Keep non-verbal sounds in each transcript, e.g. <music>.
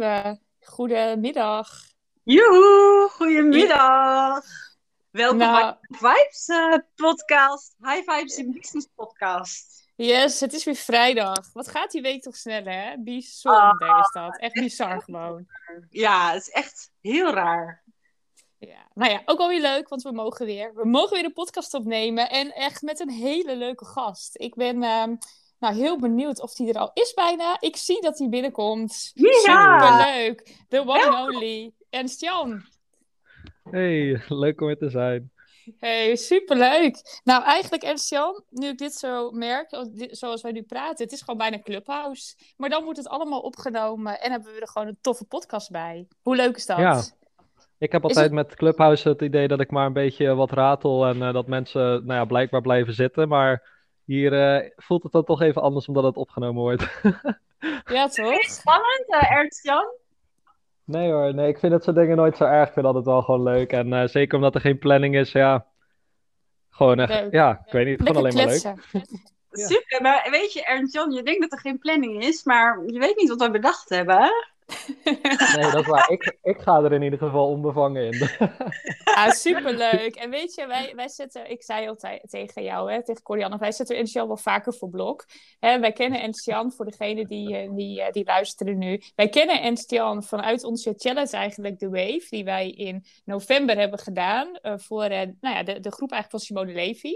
we. Goedemiddag. Joehoe, goedemiddag. Welkom Nou. bij de Vibes eh, podcast. High Vibes in Business podcast. Yes, het is weer vrijdag. Wat gaat die week toch snel, hè? Bijzonder Ah, is dat. Echt bizar gewoon. Ja, het is echt heel raar. Ja. Nou ja, ook alweer leuk, want we mogen weer. We mogen weer een podcast opnemen. En echt met een hele leuke gast. Ik ben ehm, nou, heel benieuwd of die er al is bijna. Ik zie dat hij binnenkomt. Ja. Superleuk. The one and only. Ernst Jan. Hey, leuk om weer te zijn. Hey, superleuk. Nou, eigenlijk Ernst Jan, nu ik dit zo merk, zoals wij nu praten, het is gewoon bijna Clubhouse. Maar dan wordt het allemaal opgenomen en hebben we er gewoon een toffe podcast bij. Hoe leuk is dat? Ja. Ik heb altijd het- met Clubhouse het idee dat ik maar een beetje wat ratel en eh, dat mensen nou ja, blijkbaar blijven zitten. Maar hier eh, voelt het dan toch even anders omdat het opgenomen wordt. <laughs> Ja, toch? Spannend, eh, Ernst Jan. Nee hoor, nee, ik vind dat soort dingen nooit zo erg. Ik vind altijd wel gewoon leuk. En eh, zeker omdat er geen planning is, ja. Gewoon echt, Leuk. ja, ik weet niet, gewoon alleen maar leuk. Ja. Super, maar weet je, Ernst Jan, je denkt dat er geen planning is, maar je weet niet wat we bedacht hebben. <laughs> Nee, dat is waar. Ik, ik ga er in ieder geval onbevangen in. Ja, <laughs> superleuk. En weet je, wij, wij zetten, ik zei altijd tegen jou, hè, tegen Corianne, wij zetten Ernst Jan wel vaker voor blok. Hè, wij kennen Ernst Jan, voor degenen die, eh, die, eh, die luisteren nu. Wij kennen Ernst Jan vanuit onze challenge eigenlijk, The Wave, die wij in november hebben gedaan eh, voor eh, nou ja, de, de groep eigenlijk van Simone Levy.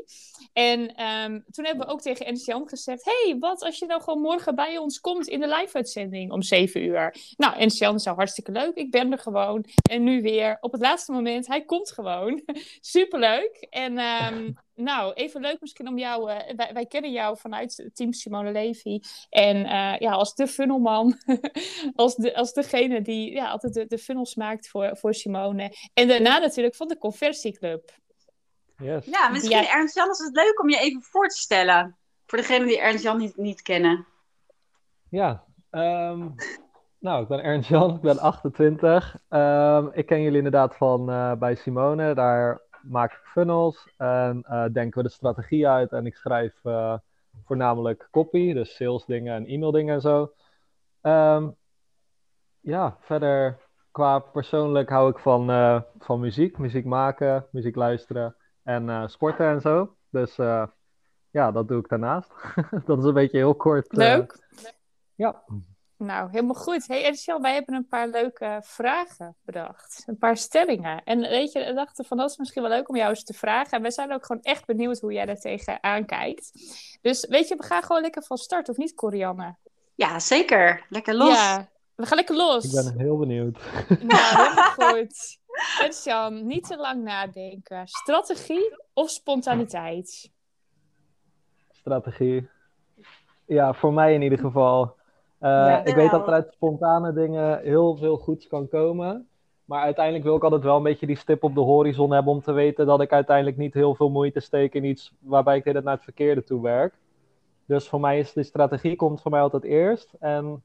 En ehm, toen hebben we ook tegen Ernst Jan gezegd, hey, wat als je nou gewoon morgen bij ons komt in de live-uitzending om 7 uur? Nou, Ernst Jan zou hartstikke leuk, ik ben er gewoon. En nu weer, op het laatste moment, hij komt gewoon. <laughs> Superleuk. En ehm, <laughs> nou, even leuk misschien om jou... eh, wij, wij kennen jou vanuit Team Simone Levy. En eh, ja, als de funnelman. <laughs> als, de, als degene die ja, altijd de, de funnels maakt voor, voor Simone. En daarna natuurlijk van de Conversieclub. Yes. Ja, misschien Ja. Ernst Jan is het leuk om je even voor te stellen. Voor degenen die Ernst Jan niet, niet kennen. Ja, ehm, nou, ik ben Ernst Jan, ik ben 28. Ehm, ik ken jullie inderdaad van eh, bij Simone. Daar maak ik funnels en eh, denken we de strategie uit. En ik schrijf eh, voornamelijk copy, dus sales dingen en e-mail dingen en zo. Ehm, ja, verder qua persoonlijk hou ik van, van muziek, muziek maken, muziek luisteren en sporten en zo. Dus ja, dat doe ik daarnaast. <laughs> dat is een beetje heel kort. Leuk. ja. Nou, helemaal goed. Hey, Ernst-Jan, wij hebben een paar leuke vragen bedacht. Een paar stellingen. En weet je, we dachten van dat is misschien wel leuk om jou eens te vragen. En wij zijn ook gewoon echt benieuwd hoe jij daar tegenaan kijkt. Dus weet je, we gaan gewoon lekker van start, of niet, Corianne? Ja, zeker. Lekker los. Ja, we gaan lekker los. Ik ben heel benieuwd. Nou, <laughs> helemaal goed. Ernst-Jan, niet te lang nadenken. Strategie of spontaniteit? Strategie. Ja, voor mij in ieder geval. Eh, Ja. ik weet dat er uit spontane dingen heel veel goeds kan komen. Maar uiteindelijk wil ik altijd wel een beetje die stip op de horizon hebben om te weten dat ik uiteindelijk niet heel veel moeite steek in iets waarbij ik dit naar het verkeerde toe werk. Dus voor mij is de strategie komt voor mij altijd eerst. En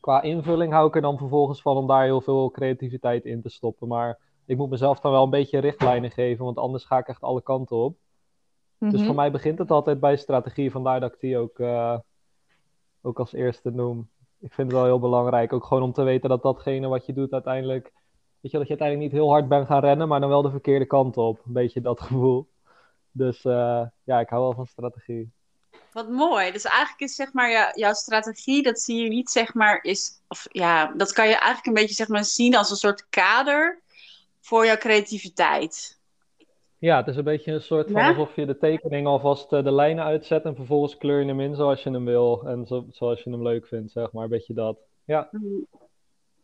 qua invulling hou ik er dan vervolgens van om daar heel veel creativiteit in te stoppen. Maar ik moet mezelf dan wel een beetje richtlijnen geven, want anders ga ik echt alle kanten op. Dus Mhm. voor mij begint het altijd bij strategie, vandaar dat ik die ook, eh, ook als eerste noem. Ik vind het wel heel belangrijk, ook gewoon om te weten dat datgene wat je doet uiteindelijk, weet je, dat je uiteindelijk niet heel hard bent gaan rennen, maar dan wel de verkeerde kant op. Een beetje dat <laughs> gevoel. Dus eh, ja, ik hou wel van strategie. Wat mooi. Dus eigenlijk is zeg maar jou- jouw strategie, dat zie je niet zeg maar is, of ja, dat kan je eigenlijk een beetje zeg maar zien als een soort kader voor jouw creativiteit. Ja, het is een beetje een soort van Ja? alsof je de tekening alvast eh, de lijnen uitzet en vervolgens kleur je hem in zoals je hem wil en zo, zoals je hem leuk vindt, zeg maar. Een beetje dat. Ja,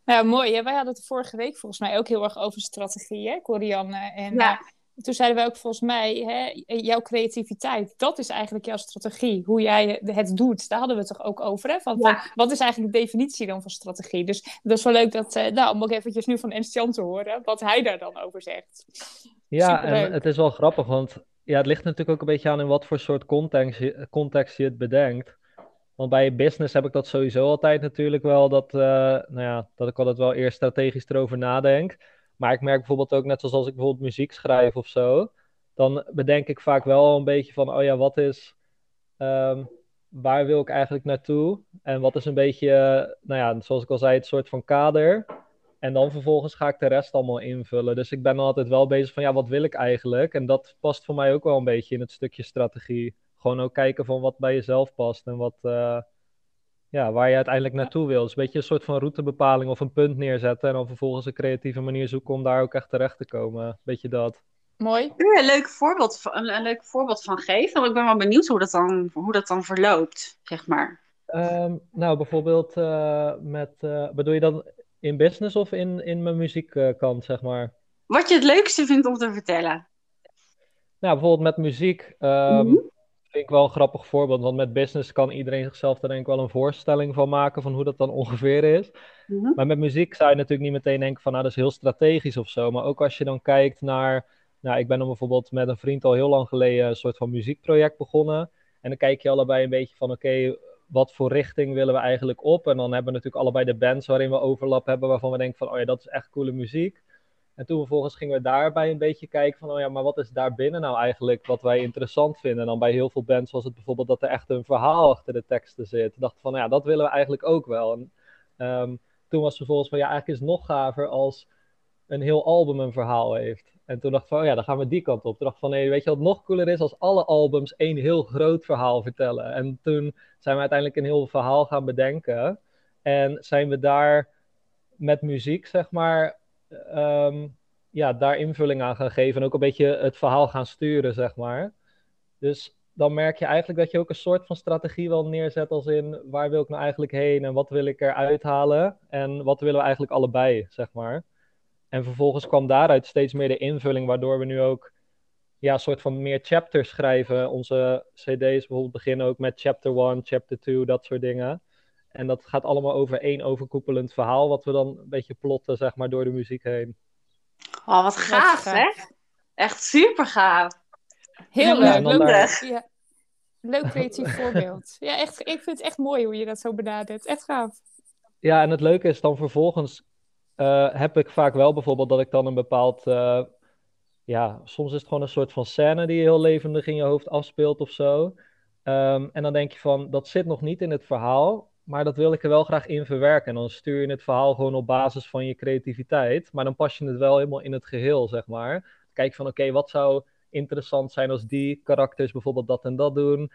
Ja, mooi. hè? Wij hadden het vorige week volgens mij ook heel erg over strategie, hè, Corianne? En Ja. eh, toen zeiden we ook volgens mij, hè, jouw creativiteit, dat is eigenlijk jouw strategie. Hoe jij het doet, daar hadden we het toch ook over, hè? Van, Ja. van, wat is eigenlijk de definitie dan van strategie? Dus dat is wel leuk dat, eh, nou, om ook eventjes nu van Ernst Jan te horen, wat hij daar dan over zegt. Ja, en het is wel grappig, want ja, het ligt natuurlijk ook een beetje aan in wat voor soort context je, context je het bedenkt. Want bij business heb ik dat sowieso altijd natuurlijk wel, dat, eh, nou ja, dat ik altijd wel eerst strategisch erover nadenk. Maar ik merk bijvoorbeeld ook, net zoals als ik bijvoorbeeld muziek schrijf of zo, dan bedenk ik vaak wel een beetje van, oh ja, wat is, ehm, waar wil ik eigenlijk naartoe? En wat is een beetje, nou ja, zoals ik al zei, het soort van kader. En dan vervolgens ga ik de rest allemaal invullen. Dus ik ben dan altijd wel bezig van, ja, wat wil ik eigenlijk? En dat past voor mij ook wel een beetje in het stukje strategie. Gewoon ook kijken van wat bij jezelf past en wat, uh, ja, waar je uiteindelijk naartoe wil. Dus een beetje een soort van routebepaling of een punt neerzetten. En dan vervolgens een creatieve manier zoeken om daar ook echt terecht te komen. Beetje dat. Mooi. Kun je een leuk voorbeeld, van, een, leuk voorbeeld van geven? Want ik ben wel benieuwd hoe dat dan, hoe dat dan verloopt, zeg maar. Um, nou, bijvoorbeeld uh, met, uh, bedoel je dan in business of in, in mijn muziekkant, zeg maar? Wat je het leukste vindt om te vertellen? Nou, bijvoorbeeld met muziek. Um, mm vind ik wel een grappig voorbeeld. Want met business kan iedereen zichzelf daar denk ik wel een voorstelling van maken van hoe dat dan ongeveer is. Mm Maar met muziek zou je natuurlijk niet meteen denken van nou dat is heel strategisch of zo. Maar ook als je dan kijkt naar, nou ik ben dan bijvoorbeeld met een vriend al heel lang geleden een soort van muziekproject begonnen. En dan kijk je allebei een beetje van oké, wat voor richting willen we eigenlijk op? En dan hebben we natuurlijk allebei de bands waarin we overlap hebben waarvan we denken van oh ja dat is echt coole muziek. En toen vervolgens gingen we daarbij een beetje kijken van, oh ja, maar wat is daar binnen nou eigenlijk wat wij interessant vinden? En dan bij heel veel bands was het bijvoorbeeld dat er echt een verhaal achter de teksten zit. Dacht van, ja, dat willen we eigenlijk ook wel. En um, toen was vervolgens van, ja, eigenlijk is het nog gaver als een heel album een verhaal heeft. En toen dacht ik van, oh ja, dan gaan we die kant op. Toen dacht ik van, nee, weet je wat nog cooler is? Als alle albums één heel groot verhaal vertellen. En toen zijn we uiteindelijk een heel verhaal gaan bedenken. En zijn we daar met muziek, zeg maar, um, ja, daar invulling aan gaan geven en ook een beetje het verhaal gaan sturen, zeg maar. Dus dan merk je eigenlijk dat je ook een soort van strategie wel neerzet als in waar wil ik nou eigenlijk heen en wat wil ik eruit halen en wat willen we eigenlijk allebei, zeg maar. En vervolgens kwam daaruit steeds meer de invulling, waardoor we nu ook ja, een soort van meer chapters schrijven. Onze CD's bijvoorbeeld beginnen ook met chapter 1, chapter 2, dat soort dingen. En dat gaat allemaal over één overkoepelend verhaal, wat we dan een beetje plotten, zeg maar, door de muziek heen. Oh, wat gaaf, hè? Echt super gaaf. Heel leuk. leuk, ja. leuk creatief voorbeeld. Ja, echt, ik vind het echt mooi hoe je dat zo benadert. Echt gaaf. Ja, en het leuke is dan vervolgens uh, heb ik vaak wel bijvoorbeeld dat ik dan een bepaald... Uh, ja, soms is het gewoon een soort van scène die heel levendig in je hoofd afspeelt of zo. Um, en dan denk je van, dat zit nog niet in het verhaal maar dat wil ik er wel graag in verwerken. En dan stuur je het verhaal gewoon op basis van je creativiteit. Maar dan pas je het wel helemaal in het geheel, zeg maar. Kijk van, oké, wat zou interessant zijn als die karakters bijvoorbeeld dat en dat doen.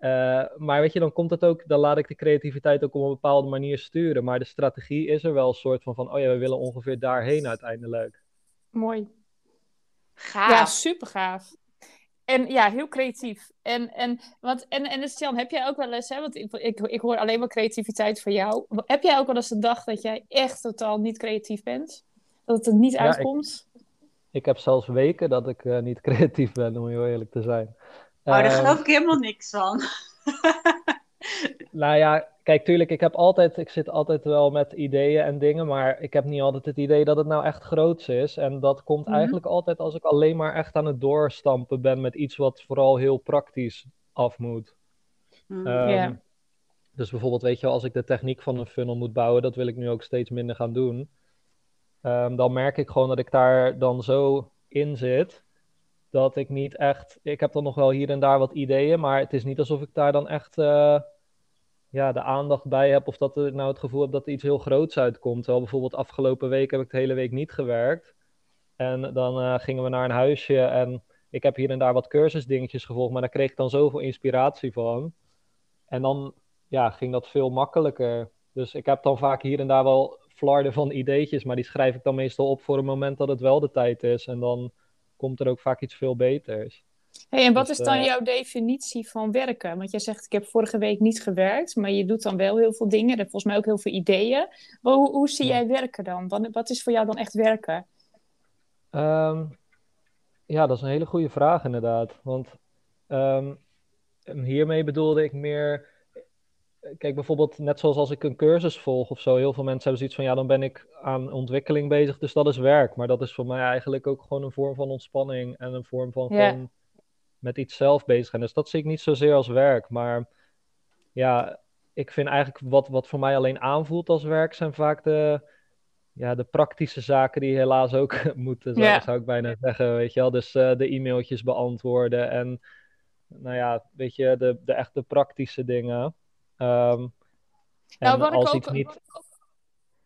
Uh, maar weet je, dan komt het ook, dan laat ik de creativiteit ook op een bepaalde manier sturen. Maar de strategie is er wel een soort van, van oh ja, we willen ongeveer daarheen uiteindelijk. Mooi. Gaaf. Ja, super gaaf. En ja, heel creatief. En, en, want, en, en dus Jan, heb jij ook wel eens, hè, want ik, ik, ik hoor alleen maar creativiteit van jou. Heb jij ook wel eens de dag dat jij echt totaal niet creatief bent? Dat het er niet uitkomt? Ik, ik, heb zelfs weken dat ik uh, niet <laughs> creatief ben, om heel eerlijk te zijn. Oh, daar uh, geloof ik helemaal niks van. <laughs> nou ja, kijk, tuurlijk, ik heb altijd, ik zit altijd wel met ideeën en dingen, maar ik heb niet altijd het idee dat het nou echt groots is. En dat komt mm -hmm. eigenlijk altijd als ik alleen maar echt aan het doorstampen ben met iets wat vooral heel praktisch af moet. Mm, um, yeah. Dus bijvoorbeeld, weet je, als ik de techniek van een funnel moet bouwen, dat wil ik nu ook steeds minder gaan doen. Um, dan merk ik gewoon dat ik daar dan zo in zit dat ik niet echt. Ik heb dan nog wel hier en daar wat ideeën, maar het is niet alsof ik daar dan echt. Uh, ja, de aandacht bij heb of dat ik nou het gevoel heb dat er iets heel groots uitkomt. Terwijl bijvoorbeeld afgelopen week heb ik de hele week niet gewerkt. En dan uh, gingen we naar een huisje en ik heb hier en daar wat cursusdingetjes gevolgd, maar daar kreeg ik dan zoveel inspiratie van. En dan ja, ging dat veel makkelijker. Dus ik heb dan vaak hier en daar wel flarden van ideetjes, maar die schrijf ik dan meestal op voor een moment dat het wel de tijd is. En dan komt er ook vaak iets veel beters. Hey, en wat dus, is dan uh, jouw definitie van werken? Want jij zegt, ik heb vorige week niet gewerkt, maar je doet dan wel heel veel dingen. Hebt volgens mij ook heel veel ideeën. Maar hoe, hoe zie jij werken dan? Wat, wat is voor jou dan echt werken? Um, ja, dat is een hele goede vraag inderdaad. Want um, hiermee bedoelde ik meer... Kijk, bijvoorbeeld net zoals als ik een cursus volg of zo. Heel veel mensen hebben zoiets van, ja, dan ben ik aan ontwikkeling bezig, dus dat is werk. Maar dat is voor mij eigenlijk ook gewoon een vorm van ontspanning en een vorm van yeah. gewoon met iets zelf bezig zijn. Dus dat zie ik niet zozeer als werk. Maar ja, ik vind eigenlijk wat, wat voor mij alleen aanvoelt als werk zijn vaak de, ja, de praktische zaken die helaas ook <laughs> moeten, zou, yeah. zou ik bijna zeggen. Weet je wel? Dus uh, de e-mailtjes beantwoorden en nou ja, weet je, de, de echte praktische dingen. Nou, en wat ik ook- niet...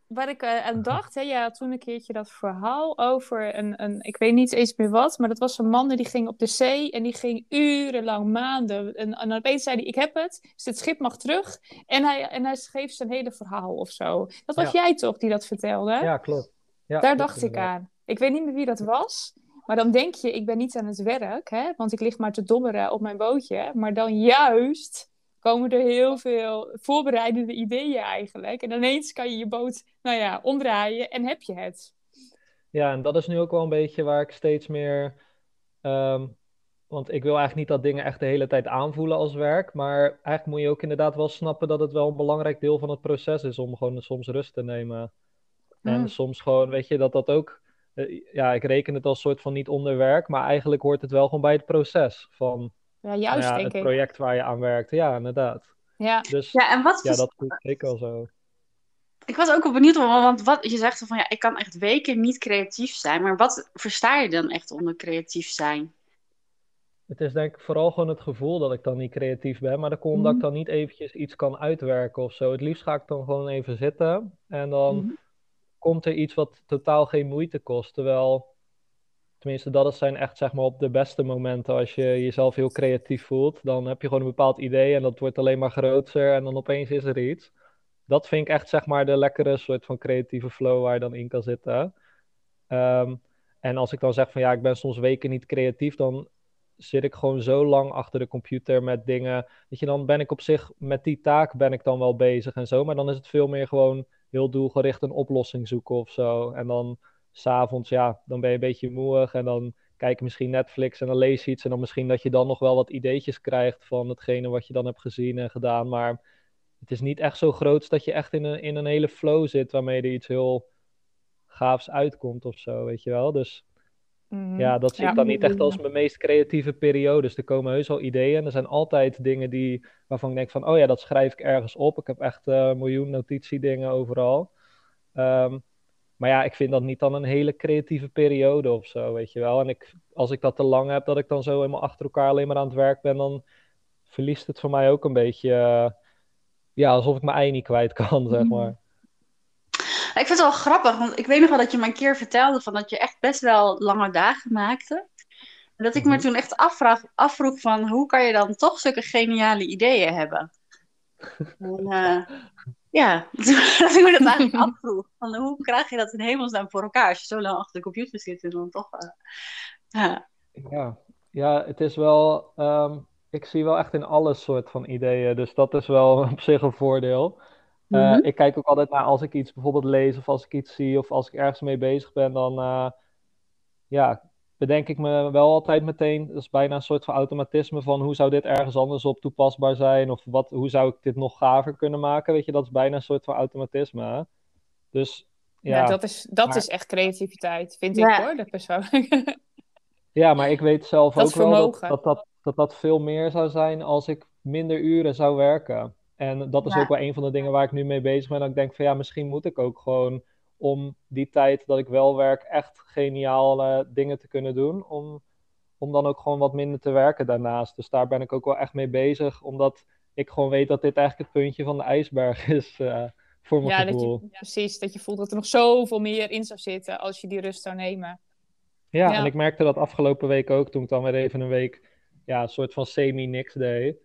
Waar ik eh, aan dacht, hè, ja, toen een keertje dat verhaal over een, een, ik weet niet eens meer wat, maar dat was een man die ging op de zee en die ging urenlang, maanden. En, en opeens zei hij, ik heb het, dus het schip mag terug. En hij, en hij schreef zijn hele verhaal of zo. Dat was Ja. jij toch die dat vertelde? Ja, klopt. Ja, Daar klopt dacht ik aan. Ik weet niet meer wie dat was. Maar dan denk je, ik ben niet aan het werk, hè, want ik lig maar te dobberen op mijn bootje. Maar dan juist komen er heel veel voorbereidende ideeën eigenlijk. En ineens kan je je boot, nou ja, omdraaien en heb je het. Ja, en dat is nu ook wel een beetje waar ik steeds meer. ehm, want ik wil eigenlijk niet dat dingen echt de hele tijd aanvoelen als werk. Maar eigenlijk moet je ook inderdaad wel snappen dat het wel een belangrijk deel van het proces is om gewoon soms rust te nemen. En Mm. soms gewoon, weet je, dat dat ook. eh, ja, ik reken het als soort van niet onder werk, maar eigenlijk hoort het wel gewoon bij het proces van Ja, nou juist ja, denk het ik. project waar je aan werkt. Ja, inderdaad. Ja. Dus Ja, en wat ja, dat zeker wel zo. Ik was ook wel benieuwd, want wat, je zegt van ja, ik kan echt weken niet creatief zijn. Maar wat versta je dan echt onder creatief zijn? Het is denk ik vooral gewoon het gevoel dat ik dan niet creatief ben, maar dat komt omdat ik dan niet eventjes iets kan uitwerken of zo. Het liefst ga ik dan gewoon even zitten en dan Mhm. komt er iets wat totaal geen moeite kost. Terwijl, tenminste, dat zijn echt zeg maar op de beste momenten als je jezelf heel creatief voelt. Dan heb je gewoon een bepaald idee en dat wordt alleen maar groter en dan opeens is er iets. Dat vind ik echt zeg maar de lekkere soort van creatieve flow waar je dan in kan zitten. Ehm, en als ik dan zeg van ja, ik ben soms weken niet creatief, dan zit ik gewoon zo lang achter de computer met dingen. Weet je, dan ben ik op zich met die taak ben ik dan wel bezig en zo. Maar dan is het veel meer gewoon heel doelgericht een oplossing zoeken of zo. En dan s'avonds, ja, dan ben je een beetje moeig en dan kijk je misschien Netflix en dan lees je iets. En dan misschien dat je dan nog wel wat ideetjes krijgt van hetgene wat je dan hebt gezien en gedaan. Maar het is niet echt zo groot dat je echt in een, in een hele flow zit waarmee er iets heel gaafs uitkomt of zo, weet je wel. Dus Mhm. ja, dat zie Ja. ik dan niet echt als mijn meest creatieve periode. Dus er komen heus wel ideeën. En er zijn altijd dingen die, waarvan ik denk van, oh ja, dat schrijf ik ergens op. Ik heb echt eh, een miljoen notitiedingen overal. Ehm, maar ja, ik vind dat niet dan een hele creatieve periode of zo, weet je wel. En ik, als ik dat te lang heb, dat ik dan zo helemaal achter elkaar alleen maar aan het werk ben, dan verliest het voor mij ook een beetje, eh, ja, alsof ik mijn ei niet kwijt kan, <laughs> zeg maar. Ik vind het wel grappig, want ik weet nog wel dat je me een keer vertelde van dat je echt best wel lange dagen maakte. En dat ik me Mhm. toen echt afvraag, afvroeg van hoe kan je dan toch zulke geniale ideeën hebben? <laughs> En, eh, ja, <laughs> dat ik me dat eigenlijk <laughs> afvroeg. Van hoe krijg je dat in hemelsnaam voor elkaar als je zo lang achter de computer zit en dan toch... eh, ja. Ja, ja, het is wel. ehm, ik zie wel echt in alle soort van ideeën. Dus dat is wel <laughs> op zich een voordeel. Eh, Mhm. ik kijk ook altijd naar als ik iets bijvoorbeeld lees of als ik iets zie of als ik ergens mee bezig ben, dan eh, ja, bedenk ik me wel altijd meteen. Dat is bijna een soort van automatisme van hoe zou dit ergens anders op toepasbaar zijn of wat, hoe zou ik dit nog gaver kunnen maken. Weet je, dat is bijna een soort van automatisme. hè. Dus Ja, ja. dat, is, dat maar- is echt creativiteit, vind Ja. ik hoor, dat persoonlijk. <laughs> Ja, maar ik weet zelf Dat ook wel dat, dat, dat, dat dat veel meer zou zijn als ik minder uren zou werken. En dat is Ja. ook wel een van de dingen waar ik nu mee bezig ben. Dat ik denk van ja, misschien moet ik ook gewoon om die tijd dat ik wel werk echt geniale dingen te kunnen doen. Om, om dan ook gewoon wat minder te werken daarnaast. Dus daar ben ik ook wel echt mee bezig. Omdat ik gewoon weet dat dit eigenlijk het puntje van de ijsberg <laughs> is eh, voor mijn Ja, dat gevoel. je, precies. Dat je voelt dat er nog zoveel meer in zou zitten als je die rust zou nemen. Ja, Ja. en ik merkte dat afgelopen week ook, toen ik dan weer even een week, ja, een soort van semi-niks deed.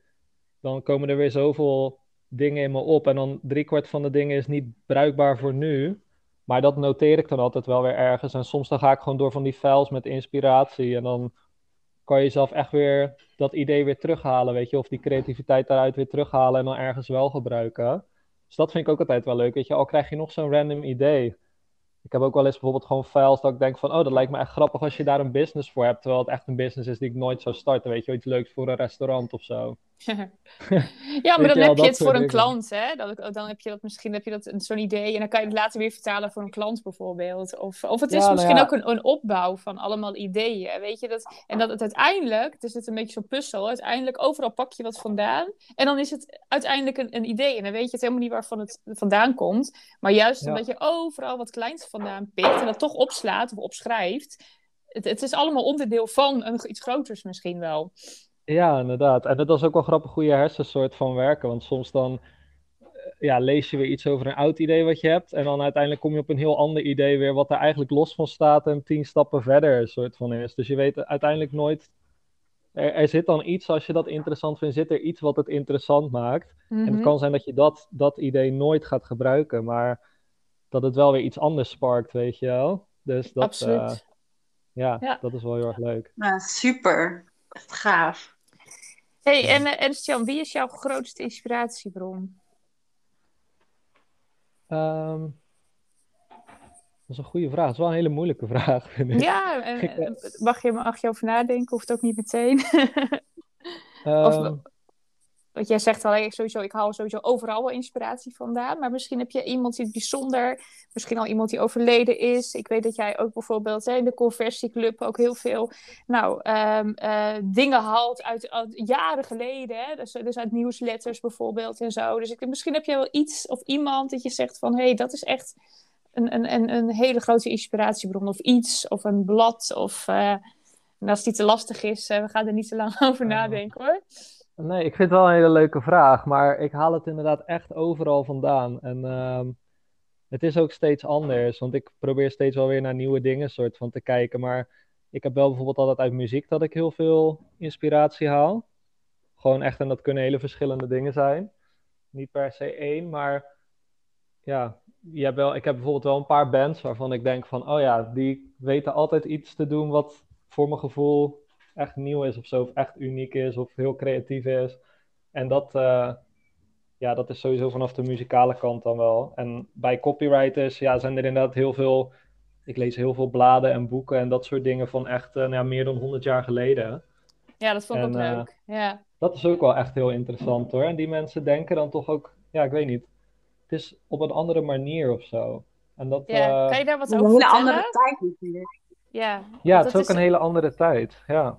Dan komen er weer zoveel dingen in me op. En dan driekwart van de dingen is niet bruikbaar voor nu. Maar dat noteer ik dan altijd wel weer ergens. En soms dan ga ik gewoon door van die files met inspiratie. En dan kan je jezelf echt weer dat idee weer terughalen, weet je. Of die creativiteit daaruit weer terughalen en dan ergens wel gebruiken. Dus dat vind ik ook altijd wel leuk, weet je. Al krijg je nog zo'n random idee. Ik heb ook wel eens bijvoorbeeld gewoon files dat ik denk van, oh, dat lijkt me echt grappig als je daar een business voor hebt. Terwijl het echt een business is die ik nooit zou starten, weet je. Iets leuks voor een restaurant of zo. <laughs> ja, maar dan heb je het voor een klant, hè? Dat, dan heb je dat misschien heb je dat, zo'n idee en dan kan je het later weer vertalen voor een klant bijvoorbeeld. Of, of het is Ja, nou misschien ja. ook een, een opbouw van allemaal ideeën, weet je? Dat, en dat het uiteindelijk, het is het een beetje zo'n puzzel, uiteindelijk overal pak je wat vandaan en dan is het uiteindelijk een, een idee en dan weet je het helemaal niet waarvan het vandaan komt. Maar juist Ja. omdat je overal wat kleins vandaan pikt en dat toch opslaat of opschrijft, het, het is allemaal onderdeel van een, iets groters misschien wel. Ja, inderdaad. En dat is ook wel grappig hoe je hersensoort van werken. Want soms dan eh, ja, lees je weer iets over een oud idee wat je hebt. En dan uiteindelijk kom je op een heel ander idee weer, wat er eigenlijk los van staat en tien stappen verder een soort van is. Dus je weet uiteindelijk nooit. Er, er zit dan iets, als je dat interessant vindt, zit er iets wat het interessant maakt. En het Mhm. kan zijn dat je dat, dat idee nooit gaat gebruiken, maar dat het wel weer iets anders sparkt, weet je wel. Dus dat, Absoluut. eh, ja, Ja. dat is wel heel erg leuk. Nou, super. Echt gaaf. Hey, en uh, Ernst-Jan, wie is jouw grootste inspiratiebron? Ehm, dat is een goede vraag. Dat is wel een hele moeilijke vraag, vind ik. Ja, uh, mag, je, mag je over nadenken? Hoeft ook niet meteen. um, <laughs> of, want jij zegt al sowieso, ik haal sowieso overal wel inspiratie vandaan. Maar misschien heb je iemand die het bijzonder, misschien al iemand die overleden is. Ik weet dat jij ook bijvoorbeeld hè, in de conversieclub ook heel veel nou, um, uh, dingen haalt uit, uit, jaren geleden. Hè? Dus, dus uit nieuwsletters bijvoorbeeld en zo. Dus ik, misschien heb je wel iets of iemand dat je zegt van hé, hey, dat is echt een, een, een, een hele grote inspiratiebron. Of iets, of een blad. Of uh, en als niet te lastig is, uh, we gaan er niet te lang <laughs> over nadenken hoor. Nee, ik vind het wel een hele leuke vraag, maar ik haal het inderdaad echt overal vandaan. En uh, het is ook steeds anders, want ik probeer steeds wel weer naar nieuwe dingen soort van te kijken. Maar ik heb wel bijvoorbeeld altijd uit muziek dat ik heel veel inspiratie haal. Gewoon echt, en dat kunnen hele verschillende dingen zijn. Niet per se één, maar ja, je hebt wel, ik heb bijvoorbeeld wel een paar bands waarvan ik denk van, oh ja, die weten altijd iets te doen wat voor mijn gevoel echt nieuw is of zo, of echt uniek is, of heel creatief is. En dat, uh, ja, dat is sowieso vanaf de muzikale kant dan wel. En bij copywriters, ja, zijn er inderdaad heel veel, ik lees heel veel bladen en boeken en dat soort dingen van echt uh, nou ja, meer dan 100 jaar geleden. Ja, dat vond ik en, ook uh, leuk. Ja. Dat is ook wel echt heel interessant hoor. En die mensen denken dan toch ook, ja, ik weet niet, het is op een andere manier of zo. En dat, ja, uh, kan je daar wat Een over hele vertellen? andere tijd natuurlijk. Ja, ja, het is ook een hele andere tijd. Ja.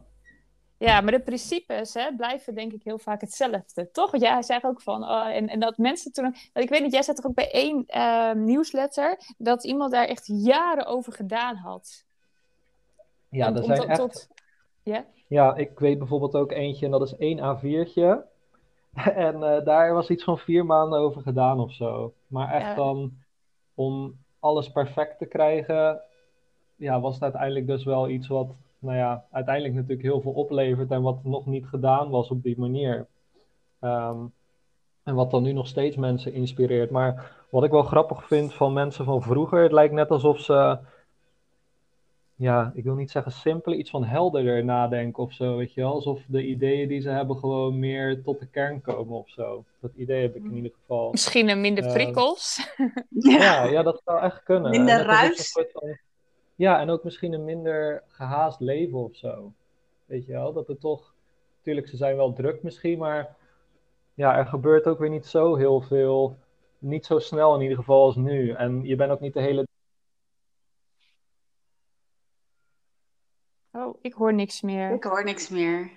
Ja, maar de principes hè, blijven denk ik heel vaak hetzelfde, toch? Want jij zei ook van, oh, en, en dat mensen toen... Dat ik weet niet, jij zei toch ook bij één uh, nieuwsletter... dat iemand daar echt jaren over gedaan had. Ja, Om- er om zijn tot- echt... tot- Ja? Ja, ik weet bijvoorbeeld ook eentje en dat is één A4'tje. <laughs> En eh, daar was iets van vier maanden over gedaan of zo. Maar echt Ja. dan om alles perfect te krijgen, ja, was het uiteindelijk dus wel iets wat, nou ja, uiteindelijk natuurlijk heel veel oplevert en wat nog niet gedaan was op die manier. Ehm, en wat dan nu nog steeds mensen inspireert. Maar wat ik wel grappig vind van mensen van vroeger, het lijkt net alsof ze, ja, ik wil niet zeggen simpel, iets van helderder nadenken of zo, weet je wel. Alsof de ideeën die ze hebben gewoon meer tot de kern komen of zo. Dat idee heb ik in ieder geval. Misschien een minder Eh, prikkels. <laughs> Ja, ja, dat zou echt kunnen. Minder ruis. een soort van- ja, en ook misschien een minder gehaast leven of zo. Weet je wel, dat het toch... Tuurlijk, ze zijn wel druk misschien, maar... Ja, er gebeurt ook weer niet zo heel veel. Niet zo snel in ieder geval als nu. En je bent ook niet de hele... Oh, ik hoor niks meer. Ik hoor niks meer.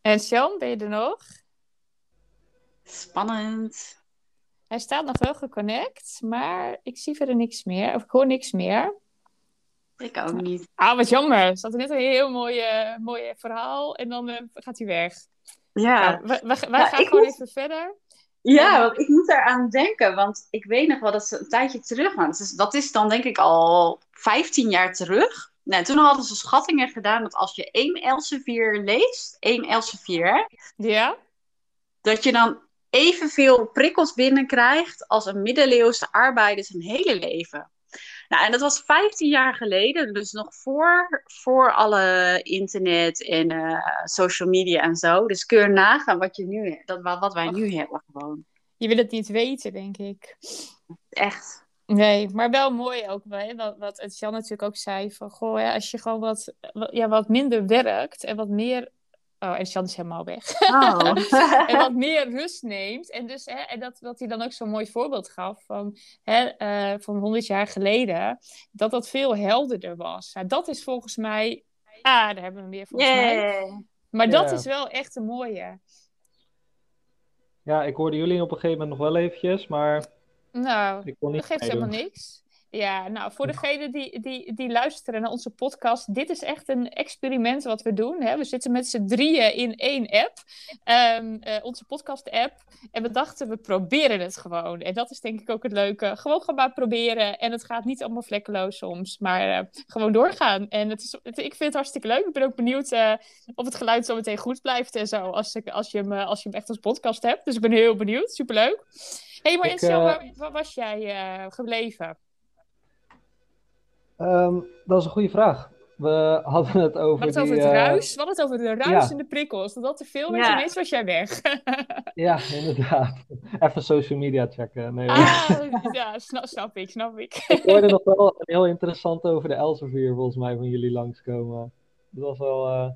En Sjan, ben je er nog? Spannend. Hij staat nog wel geconnect, maar ik zie verder niks meer. Of ik hoor niks meer. Ik ook niet. Ah, wat jammer. Ze had net een heel mooi, mooi verhaal en dan eh, gaat hij weg. Ja. Nou, wij wij, wij Ja, gaan gewoon moet- even verder. Ja, want ik moet eraan denken, want ik weet nog wel dat ze een tijdje terug waren. Dus dat is dan denk ik al 15 jaar terug. Nou, toen hadden ze schattingen gedaan dat als je één Elsevier leest, één Elsevier, hè, Ja? dat je dan evenveel prikkels binnenkrijgt als een middeleeuwse arbeider zijn hele leven. Nou, en dat was 15 jaar geleden, dus nog voor, voor alle internet en eh, social media en zo. Dus kun je nagaan wat, je nu, dat, wat wij nu hebben gewoon. Je wil het niet weten, denk ik. Echt. Nee, maar wel mooi ook, hè, wat, Jan natuurlijk ook zei. Van, goh, hè, als je gewoon wat, wat, ja, wat minder werkt en wat meer... Oh, en Jan is helemaal weg. Oh. <laughs> en wat meer rust neemt. En, dus, hè, en dat, wat hij dan ook zo'n mooi voorbeeld gaf van, hè, eh, van 100 jaar geleden, dat dat veel helderder was. Nou, dat is volgens mij, ah, daar hebben we meer volgens mij. Yeah. Maar dat is wel echt een mooie. Ja, ik hoorde jullie op een gegeven moment nog wel eventjes, maar Nou, ik kon niet dat geeft meedoen. helemaal niks. Ja, nou, voor degenen die, die, die luisteren naar onze podcast, dit is echt een experiment wat we doen. Hè? We zitten met z'n drieën in één app, um, onze podcast-app. En we dachten, we proberen het gewoon. En dat is denk ik ook het leuke. Gewoon gaan maar proberen. En het gaat niet allemaal vlekkeloos soms, maar uh, gewoon doorgaan. En het is, het, ik vind het hartstikke leuk. Ik ben ook benieuwd uh, of het geluid zo meteen goed blijft en zo, als, ik, als, je, hem, als je hem echt als podcast hebt. Dus ik ben heel benieuwd. Superleuk. Hé, hey, maar ik, waar, waar, was jij gebleven? Um, dat is een goede vraag. We hadden het over. We hadden het over het uh... ruis. We hadden het over de ruis en de prikkels. Dat dat te veel is, ja. ineens was jij weg. <laughs> ja, inderdaad. Even social media checken. Nee, ah, ja, snap, snap, ik, snap ik. ik hoorde nog wel heel interessant over de Elsevier, volgens mij, van jullie langskomen. Dat was wel. Uh...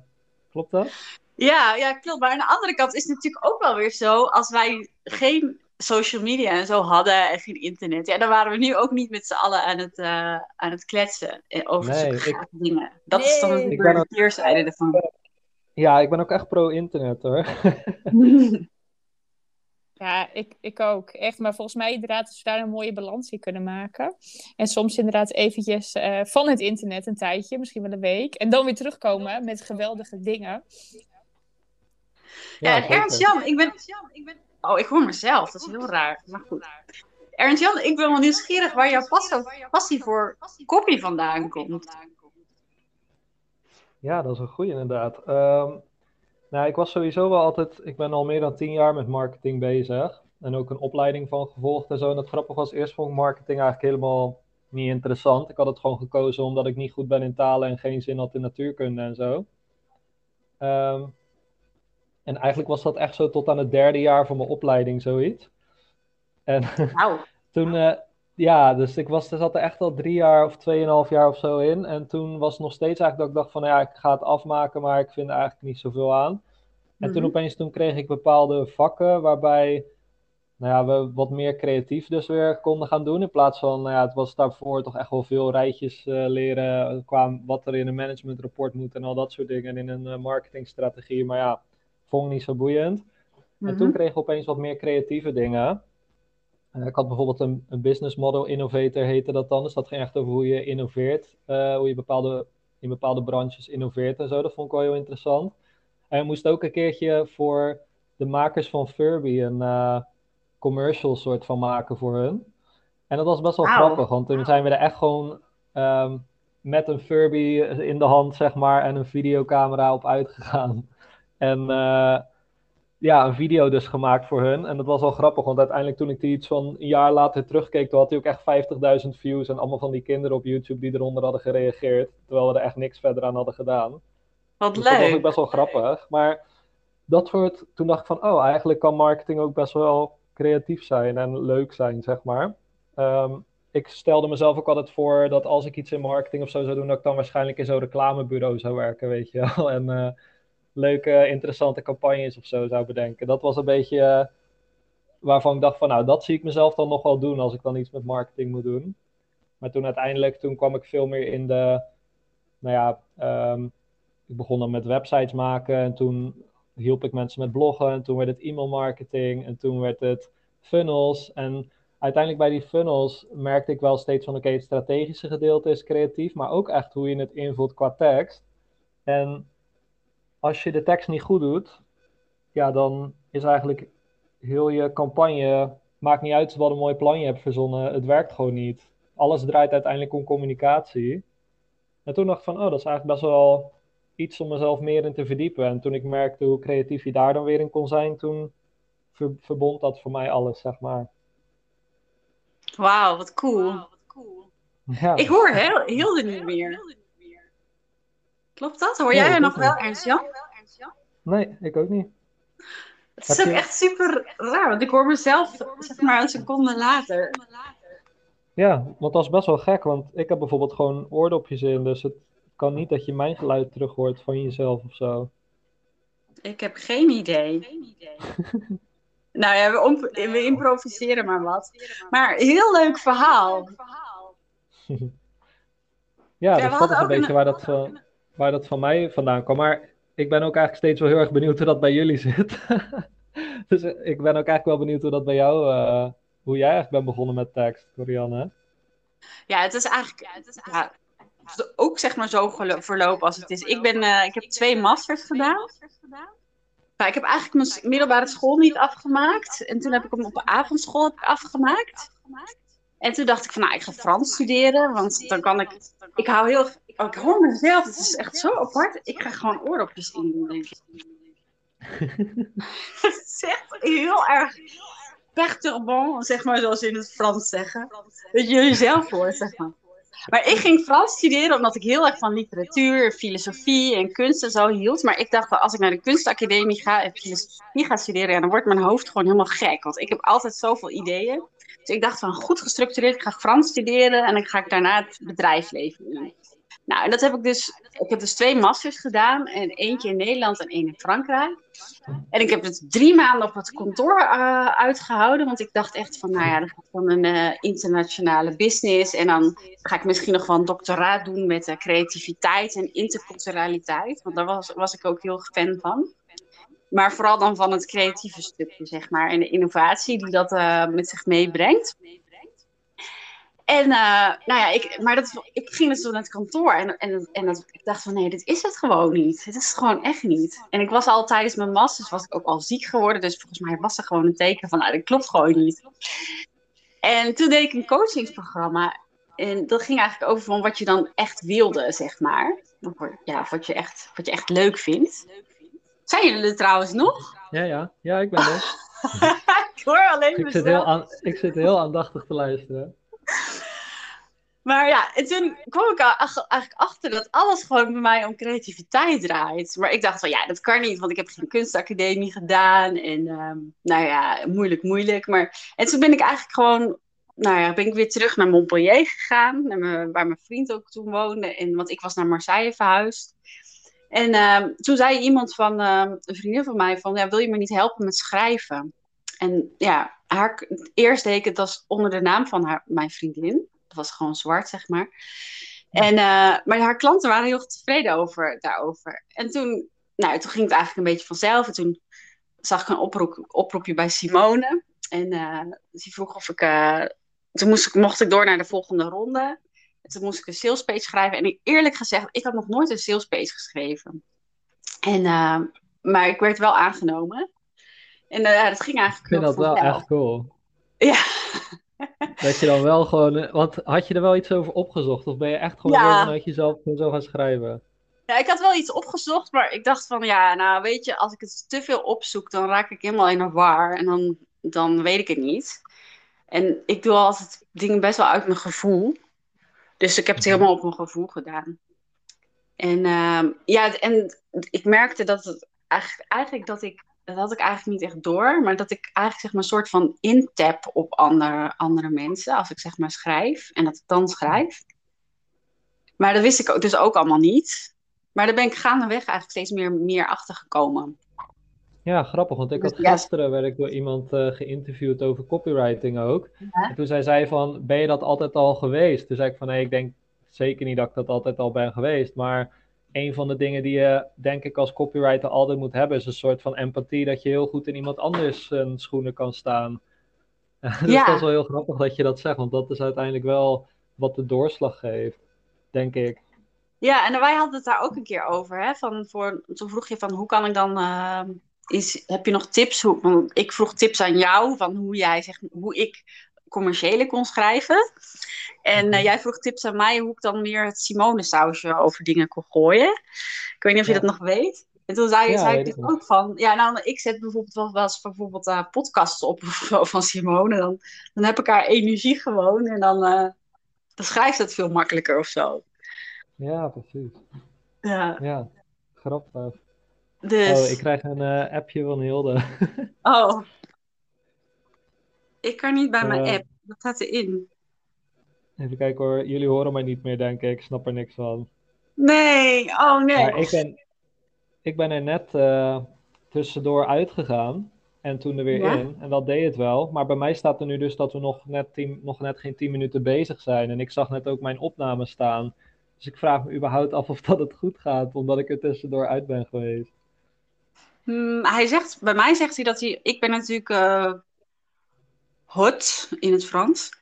Klopt dat? Ja, ja, klopt. Maar aan de andere kant is het natuurlijk ook wel weer zo, als wij geen social media en zo hadden en geen internet. Ja, dan waren we nu ook niet met z'n allen aan het, uh, aan het kletsen over nee, ik... dingen. Dat nee. is dan de keerzijde ervan. Ja, ik ben ook echt pro-internet hoor. <laughs> <laughs> ja, ik, ik ook. Echt, maar volgens mij inderdaad als we daar een mooie balans in kunnen maken. En soms inderdaad eventjes uh, van het internet een tijdje, misschien wel een week. En dan weer terugkomen met geweldige dingen. Ja, ja en Ernst Jan, ik ben, ik ben Oh, ik hoor mezelf. Dat is heel raar. Maar goed. Ernst Jan, ik ben wel nieuwsgierig waar jouw passie voor copy vandaan komt. Ja, dat is een goede inderdaad. Um, nou, ik was sowieso wel altijd, ik ben al meer dan tien jaar met marketing bezig. En ook een opleiding van gevolgd en zo. En het grappige was, eerst vond ik marketing eigenlijk helemaal niet interessant. Ik had het gewoon gekozen omdat ik niet goed ben in talen en geen zin had in natuurkunde en zo. Um, en eigenlijk was dat echt zo tot aan het derde jaar van mijn opleiding, zoiets. En <laughs> wow. toen, uh, ja, dus ik was, er zat er echt al drie jaar of tweeënhalf jaar of zo in. En toen was het nog steeds eigenlijk dat ik dacht van, ja, ik ga het afmaken, maar ik vind er eigenlijk niet zoveel aan. En toen mhm. opeens, toen kreeg ik bepaalde vakken waarbij nou ja, we wat meer creatief dus weer konden gaan doen. In plaats van, nou ja, het was daarvoor toch echt wel veel rijtjes uh, leren qua wat er in een managementrapport moet en al dat soort dingen. En in een uh, marketingstrategie. Maar ja, vond ik niet zo boeiend. En toen mhm. kreeg ik opeens wat meer creatieve dingen. Uh, ik had bijvoorbeeld een, een, business model innovator, heette dat dan. Dus dat ging echt over hoe je innoveert, uh, hoe je bepaalde, in bepaalde branches innoveert en zo. Dat vond ik wel heel interessant. En ik moest ook een keertje voor de makers van Furby een uh, commercial soort van maken voor hun. En dat was best wel grappig, want toen zijn we er echt gewoon um, met een Furby in de hand, zeg maar, en een videocamera op uitgegaan. En uh, ja, een video dus gemaakt voor hun. En dat was wel grappig, want uiteindelijk toen ik die iets van een jaar later terugkeek, toen had hij ook echt 50.000 views. En allemaal van die kinderen op YouTube die eronder hadden gereageerd. Terwijl we er echt niks verder aan hadden gedaan. Wat dus leuk. Dat was ook best wel grappig. Maar dat soort, toen dacht ik van, oh, eigenlijk kan marketing ook best wel creatief zijn en leuk zijn, zeg maar. Um, ik stelde mezelf ook altijd voor dat als ik iets in marketing of zo zou doen, dat ik dan waarschijnlijk in zo'n reclamebureau zou werken, weet je wel. <laughs> En uh, leuke, interessante campagnes of zo zou bedenken. Dat was een beetje uh, waarvan ik dacht van nou, dat zie ik mezelf dan nog wel doen als ik dan iets met marketing moet doen. Maar toen uiteindelijk, toen kwam ik veel meer in de, nou ja, um, ik begon dan met websites maken en toen hielp ik mensen met bloggen en toen werd het e-mail marketing en toen werd het funnels en uiteindelijk bij die funnels merkte ik wel steeds van oké, het strategische gedeelte is creatief, maar ook echt hoe je het invult qua tekst. En als je de tekst niet goed doet, ja, dan is eigenlijk heel je campagne, maakt niet uit wat een mooi plan je hebt verzonnen, het werkt gewoon niet. Alles draait uiteindelijk om communicatie. En toen dacht ik van, oh, dat is eigenlijk best wel iets om mezelf meer in te verdiepen. En toen ik merkte hoe creatief je daar dan weer in kon zijn, toen verbond dat voor mij alles, zeg maar. Wauw, wat cool. Wow, wat cool. Ja. Ik hoor heel, heel niet meer. Klopt dat? Hoor jij er nog wel, Ernst Jan? Nee, ik ook niet. Het is ook echt super raar, want ik hoor mezelf zeg maar een seconde later. Ja, want dat is best wel gek, want ik heb bijvoorbeeld gewoon oordopjes in, dus het kan niet dat je mijn geluid terug hoort van jezelf of zo. Ik heb geen idee. Geen idee. <laughs> nou ja, we, we, improviseren maar wat. Maar heel leuk verhaal. <laughs> ja, dat is een beetje waar dat... Uh, waar dat van mij vandaan kwam. Maar ik ben ook eigenlijk steeds wel heel erg benieuwd hoe dat bij jullie <laughs> zit. dus ik ben ook eigenlijk wel benieuwd hoe dat bij jou, uh, hoe jij eigenlijk bent begonnen met tekst, Corianne. Ja, het is eigenlijk ja, het is ja, het is ook zeg maar zo verlopen als het is. Ik, ben, eh, ik heb twee masters gedaan. Maar ik heb eigenlijk mijn middelbare school niet afgemaakt. En toen heb ik hem op de avondschool heb ik afgemaakt. En toen dacht ik van, nou, ik ga Frans studeren. Want dan kan ik... Ik hou heel... Oh, ik hoor mezelf. Het is echt zo apart. Ik ga gewoon oordopjes in doen, denk ik. <laughs> Het is echt heel erg perturbant, zeg maar, zoals ze in het Frans zeggen. Dat je jezelf hoort, zeg maar. Maar ik ging Frans studeren omdat ik heel erg van literatuur, filosofie en kunst en zo hield. Maar ik dacht, wel, als ik naar de kunstacademie ga en filosofie ga studeren, ja, dan wordt mijn hoofd gewoon helemaal gek. Want ik heb altijd zoveel ideeën. Dus ik dacht van, goed gestructureerd, ik ga Frans studeren en dan ga ik daarna het bedrijfsleven in. Nou, en dat heb ik dus. Ik heb dus twee masters gedaan. En eentje in Nederland en één in Frankrijk. En ik heb het drie maanden op het kantoor uh, uitgehouden. Want ik dacht echt van, nou ja, dat gaat van een uh, internationale business. En dan ga ik misschien nog wel een doctoraat doen met uh, creativiteit en interculturaliteit. Want daar was, was ik ook heel fan van. Maar vooral dan van het creatieve stukje, zeg maar. En de innovatie die dat met zich meebrengt. En uh, nou ja, ik, maar dat, ik ging dus naar het kantoor en, en, en dat, ik dacht van nee, dit is het gewoon niet. Dit is het gewoon echt niet. En ik was al tijdens mijn masters was ik ook al ziek geworden. Dus volgens mij was er gewoon een teken van nou, dat klopt gewoon niet. En toen deed ik een coachingsprogramma. En dat ging eigenlijk over van wat je dan echt wilde, zeg maar. Ja, wat je echt, wat je echt leuk vindt. Zijn jullie er trouwens nog? Ja, ja. Ja, ik ben er. <laughs> ik hoor alleen ik zit, heel aan, ik zit heel aandachtig te luisteren. Maar ja, en toen kwam ik eigenlijk achter dat alles gewoon bij mij om creativiteit draait. Maar ik dacht van ja, dat kan niet, want ik heb geen kunstacademie gedaan. En um, nou ja, moeilijk, moeilijk. Maar, en toen ben ik eigenlijk gewoon, nou ja, ben ik weer terug naar Montpellier gegaan. Naar waar mijn vriend ook toen woonde. En, want ik was naar Marseille verhuisd. En um, toen zei iemand van, um, een vriendin van mij, van ja, wil je me niet helpen met schrijven? En ja, haar, eerst deed ik het onder de naam van haar, mijn vriendin. Dat was gewoon zwart, zeg maar. En, uh, maar haar klanten waren heel tevreden over, daarover. En toen, nou, toen ging het eigenlijk een beetje vanzelf. En toen zag ik een oproep, oproepje bij Simone. En uh, die vroeg of ik... Uh, toen moest ik, mocht ik door naar de volgende ronde. En toen moest ik een sales page schrijven. En ik, eerlijk gezegd, ik had nog nooit een sales page geschreven. En, maar ik werd wel aangenomen. En dat ging eigenlijk Ik vind dat wel echt cool. Ja. Dat je dan wel gewoon. Want had je er wel iets over opgezocht? Of ben je echt gewoon Ja. vanuit jezelf zo gaan schrijven? Ja, ik had wel iets opgezocht, maar ik dacht van ja, nou weet je, als ik het te veel opzoek, dan raak ik helemaal in een war en dan, dan weet ik het niet. En ik doe altijd dingen best wel uit mijn gevoel. Dus ik heb het helemaal op mijn gevoel gedaan. En ehm, ja, en ik merkte dat het eigenlijk, eigenlijk dat ik, dat had ik eigenlijk niet echt door, maar dat ik eigenlijk zeg maar een soort van intap op andere, andere mensen als ik zeg maar schrijf en dat ik dan schrijf. Maar dat wist ik dus ook allemaal niet. Maar daar ben ik gaandeweg eigenlijk steeds meer, meer achter gekomen. Ja, grappig, want ik had Dus ja. gisteren werd ik door iemand eh, geïnterviewd over copywriting ook. Ja. En toen zei zij van, ben je dat altijd al geweest? Toen zei ik van, nee, ik denk zeker niet dat ik dat altijd al ben geweest. Maar een van de dingen die je, denk ik, als copywriter altijd moet hebben, is een soort van empathie, dat je heel goed in iemand anders zijn schoenen kan staan. <laughs> dus Ja. dat is wel heel grappig dat je dat zegt, want dat is uiteindelijk wel wat de doorslag geeft, denk ik. Ja, en wij hadden het daar ook een keer over. Hè? Van voor, toen vroeg je van hoe kan ik dan. eh, is, heb je nog tips? Hoe, want ik vroeg tips aan jou van hoe jij zeg, hoe ik commerciële kon schrijven. En eh, jij vroeg tips aan mij hoe ik dan meer het Simone sausje over dingen kon gooien. Ik weet niet of je Ja. dat nog weet. En toen zei, Ja, zei ik ik dus ook van, ja, nou, ik zet bijvoorbeeld wel, wel eens bijvoorbeeld eh, podcasts op van Simone. Dan, dan heb ik haar energie gewoon en dan, eh, dan schrijft het veel makkelijker of zo. Ja, precies. Ja, Ja, grappig. dus. Oh, ik krijg een appje van Hilde. <laughs> Oh. Ik kan niet bij mijn Eh. app. Wat staat erin? Even kijken hoor, jullie horen mij niet meer, denk ik. Ik snap er niks van. Nee, oh nee. Maar ik ben, ik ben er net eh, tussendoor uitgegaan en toen er weer Ja? in. En dat deed het wel. Maar bij mij staat er nu dus dat we nog net, tien, nog net geen 10 minuten bezig zijn. En ik zag net ook mijn opname staan. Dus ik vraag me überhaupt af of dat het goed gaat, omdat ik er tussendoor uit ben geweest. Hmm, hij zegt, bij mij zegt hij dat hij. Ik ben natuurlijk. eh, hot in het Frans. <laughs>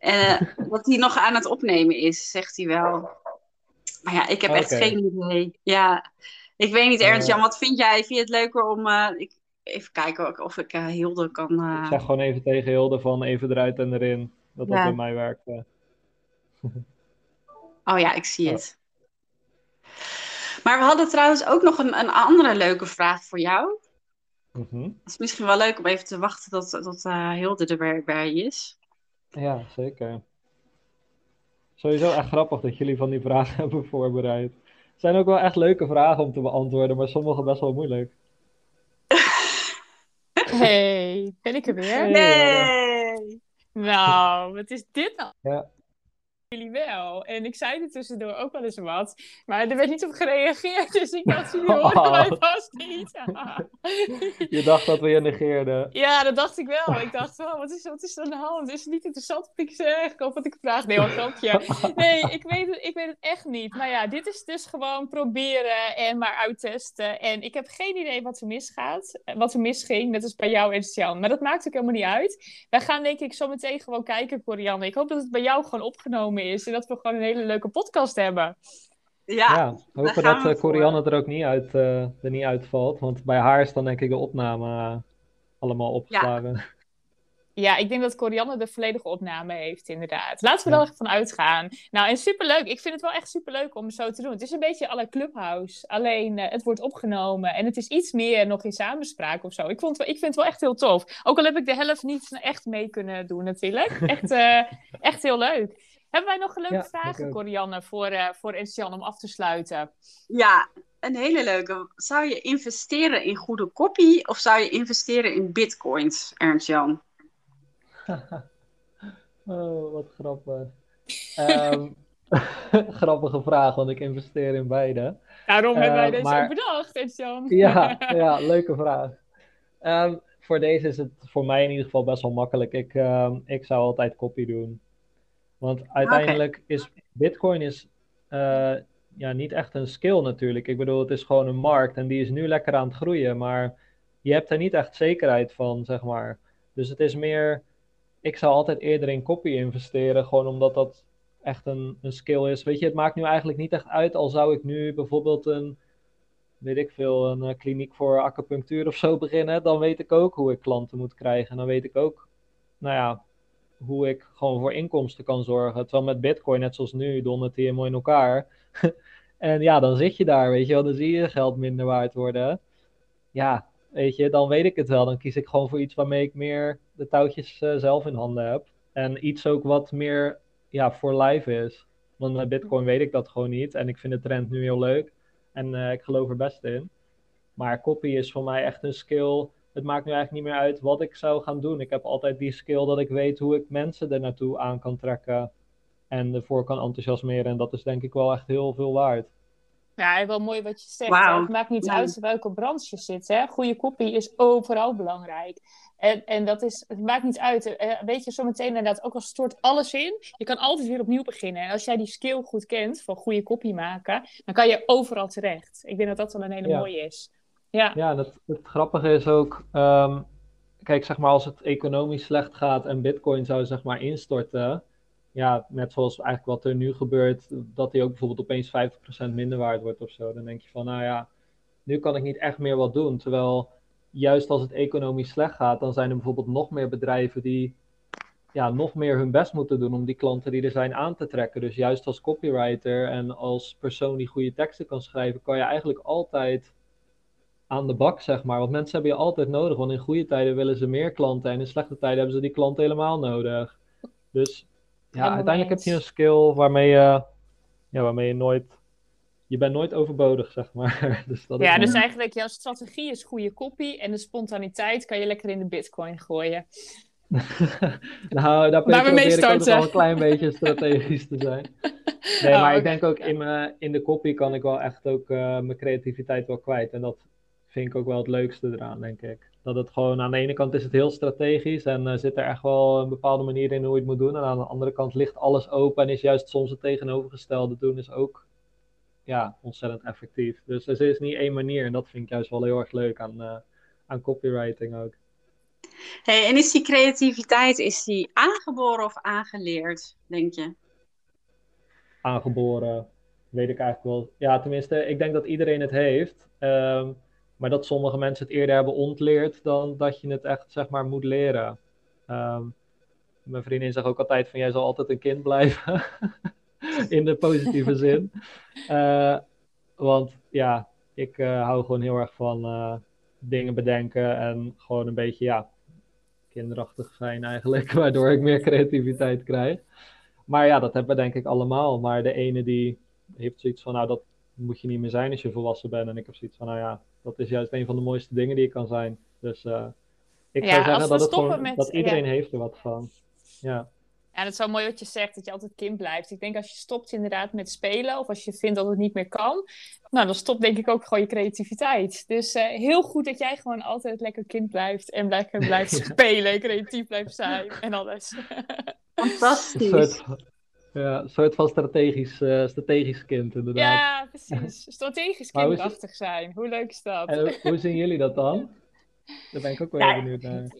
Uh, dat hij nog aan het opnemen is, zegt hij wel. Maar ja, ik heb echt geen idee. Ja, ik weet niet, Ernst Jan, wat vind jij? Vind je het leuker om. Uh, ik, even kijken of ik uh, Hilde kan. Ik zeg gewoon even tegen Hilde van even eruit en erin. Dat dat bij mij werkt. <laughs> oh ja, ik zie het. Maar we hadden trouwens ook nog een, een andere leuke vraag voor jou. Mm Het is misschien wel leuk om even te wachten tot, tot uh, Hilde er bij is. Ja, zeker. Sowieso echt grappig dat jullie van die vragen <laughs> hebben voorbereid. Het zijn ook wel echt leuke vragen om te beantwoorden, maar sommige best wel moeilijk. <laughs> Hey, ben ik er weer? Nee! Nou, wat is dit nou? Ja jullie wel. En ik zei er tussendoor ook wel eens wat. Maar er werd niet op gereageerd. <laughs> Dus ik dacht, jullie hoorden oh. mij vast niet. <laughs> je dacht dat we je negeerden. Ja, dat dacht ik wel. Ik dacht, oh, wat, is, wat is er aan de hand? Is het niet interessant wat ik zeg? Of wat ik vraag? Nee, wat grapje. <laughs> Nee, ik weet, het, ik weet het echt niet. Maar ja, dit is dus gewoon proberen en maar uittesten. En ik heb geen idee wat er misgaat. Wat er misging, net als bij jou en Sjan. Maar dat maakt ook helemaal niet uit. Wij gaan denk ik zo meteen gewoon kijken, Corianne. Ik hoop dat het bij jou gewoon opgenomen is. En dat we gewoon een hele leuke podcast hebben. Ja, ja hopen dat uh, Corianne er ook niet, uit, uh, er niet uitvalt. Want bij haar is dan denk ik de opname uh, allemaal opgeslagen. Ja. Ja, ik denk dat Corianne de volledige opname heeft, inderdaad. Laten we ja. er wel van uitgaan. Nou, en superleuk. Ik vind het wel echt superleuk om zo te doen. Het is een beetje alle Clubhouse. Alleen, uh, het wordt opgenomen. En het is iets meer nog in samenspraak of zo. Ik, vond, ik vind het wel echt heel tof. Ook al heb ik de helft niet echt mee kunnen doen, natuurlijk. Echt, uh, <laughs> echt heel leuk. Hebben wij nog een leuke ja, vragen, Corianne, voor, uh, voor Ernst-Jan om af te sluiten? Ja, een hele leuke. Zou je investeren in goede kopie of zou je investeren in bitcoins, Ernst-Jan? <laughs> oh, wat grappig. Um, <laughs> grappige vraag, want ik investeer in beide. Daarom hebben wij uh, deze maar... ook bedacht, Ernst-Jan. <laughs> ja, ja, leuke vraag. Um, voor deze is het voor mij in ieder geval best wel makkelijk. Ik, um, ik zou altijd kopie doen. Want uiteindelijk is Bitcoin is, uh, ja, niet echt een skill natuurlijk. Ik bedoel, het is gewoon een markt en die is nu lekker aan het groeien, maar je hebt er niet echt zekerheid van, zeg maar. Dus het is meer, ik zou altijd eerder in copy investeren, gewoon omdat dat echt een, een skill is. Weet je, het maakt nu eigenlijk niet echt uit, al zou ik nu bijvoorbeeld een, weet ik veel, een uh, kliniek voor acupunctuur of zo beginnen, dan weet ik ook hoe ik klanten moet krijgen. En dan weet ik ook, nou ja, hoe ik gewoon voor inkomsten kan zorgen. Terwijl met Bitcoin, net zoals nu, dondert hij helemaal in elkaar. <laughs> en ja, dan zit je daar, weet je wel, dan zie je geld minder waard worden. Ja, weet je, dan weet ik het wel. Dan kies ik gewoon voor iets waarmee ik meer de touwtjes uh, zelf in handen heb. En iets ook wat meer ja, voor live is. Want met Bitcoin weet ik dat gewoon niet. En ik vind de trend nu heel leuk. En uh, ik geloof er best in. Maar copy is voor mij echt een skill het maakt nu eigenlijk niet meer uit wat ik zou gaan doen. Ik heb altijd die skill dat ik weet hoe ik mensen er naartoe aan kan trekken en ervoor kan enthousiasmeren. En dat is denk ik wel echt heel veel waard. Ja, wel mooi wat je zegt. Het maakt niet uit welke branche je zit. Hè? Goede kopie is overal belangrijk. En, en dat is, het maakt niet uit. Eh, weet je, zometeen inderdaad, ook al stort alles in, je kan altijd weer opnieuw beginnen. En als jij die skill goed kent van goede kopie maken, dan kan je overal terecht. Ik denk dat dat wel een hele mooie is. Ja, ja dat, het grappige is ook, um, kijk, zeg maar, als het economisch slecht gaat en Bitcoin zou zeg maar instorten, ja, net zoals eigenlijk wat er nu gebeurt, dat die ook bijvoorbeeld opeens 50% minder waard wordt of zo, dan denk je van, nou ja, nu kan ik niet echt meer wat doen. Terwijl juist als het economisch slecht gaat, dan zijn er bijvoorbeeld nog meer bedrijven die ja, nog meer hun best moeten doen om die klanten die er zijn aan te trekken. Dus juist als copywriter en als persoon die goede teksten kan schrijven, kan je eigenlijk altijd aan de bak, zeg maar. Want mensen hebben je altijd nodig. Want in goede tijden willen ze meer klanten. En in slechte tijden hebben ze die klanten helemaal nodig. Dus ja, uiteindelijk heb je een skill waarmee je, ja, waarmee je nooit. Je bent nooit overbodig, zeg maar. <laughs> dus dat ja, dus eigenlijk jouw strategie is goede kopie. En de spontaniteit kan je lekker in de bitcoin gooien. <laughs> nou, daar probeer ik ook wel een klein beetje strategisch te zijn. <laughs> Nee, oh, maar ik denk ook in, me, in de kopie kan ik wel echt ook uh, mijn creativiteit wel kwijt. En dat vind ik ook wel het leukste eraan, denk ik. Dat het gewoon aan de ene kant is het heel strategisch en uh, zit er echt wel een bepaalde manier in hoe je het moet doen. En aan de andere kant ligt alles open en is juist soms het tegenovergestelde doen is ook ja, ontzettend effectief. Dus er is niet één manier en dat vind ik juist wel heel erg leuk aan, uh, aan copywriting ook. Hey, en is die creativiteit, is die aangeboren of aangeleerd, denk je? Aangeboren, weet ik eigenlijk wel. Ja, tenminste, ik denk dat iedereen het heeft. Ehm, maar dat sommige mensen het eerder hebben ontleerd dan dat je het echt, zeg maar, moet leren. Ehm, mijn vriendin zegt ook altijd van, jij zal altijd een kind blijven. <laughs> In de positieve <laughs> zin. Uh, want ja, ik uh, hou gewoon heel erg van uh, dingen bedenken en gewoon een beetje, ja, kinderachtig zijn eigenlijk, <laughs> waardoor ik meer creativiteit krijg. Maar ja, dat hebben we denk ik allemaal. Maar de ene die heeft zoiets van, nou, dat moet je niet meer zijn als je volwassen bent. En ik heb zoiets van, nou ja, dat is juist een van de mooiste dingen die je kan zijn. Dus uh, ik ja, zou zeggen dat, het gewoon, met, dat iedereen ja. heeft er wat van. Ja. Ja, het is wel mooi wat je zegt, dat je altijd kind blijft. Ik denk als je stopt inderdaad met spelen, of als je vindt dat het niet meer kan, nou, dan stopt denk ik ook gewoon je creativiteit. Dus uh, heel goed dat jij gewoon altijd lekker kind blijft en lekker blijft <laughs> spelen, creatief blijft zijn en alles. <laughs> Fantastisch. Een soort, ja, een soort van strategisch, uh, strategisch kind inderdaad. Ja, precies. <laughs> Strategisch kinderachtig zijn. Hoe leuk is dat? En hoe zien jullie dat dan? Daar ben ik ook wel ja, benieuwd naar.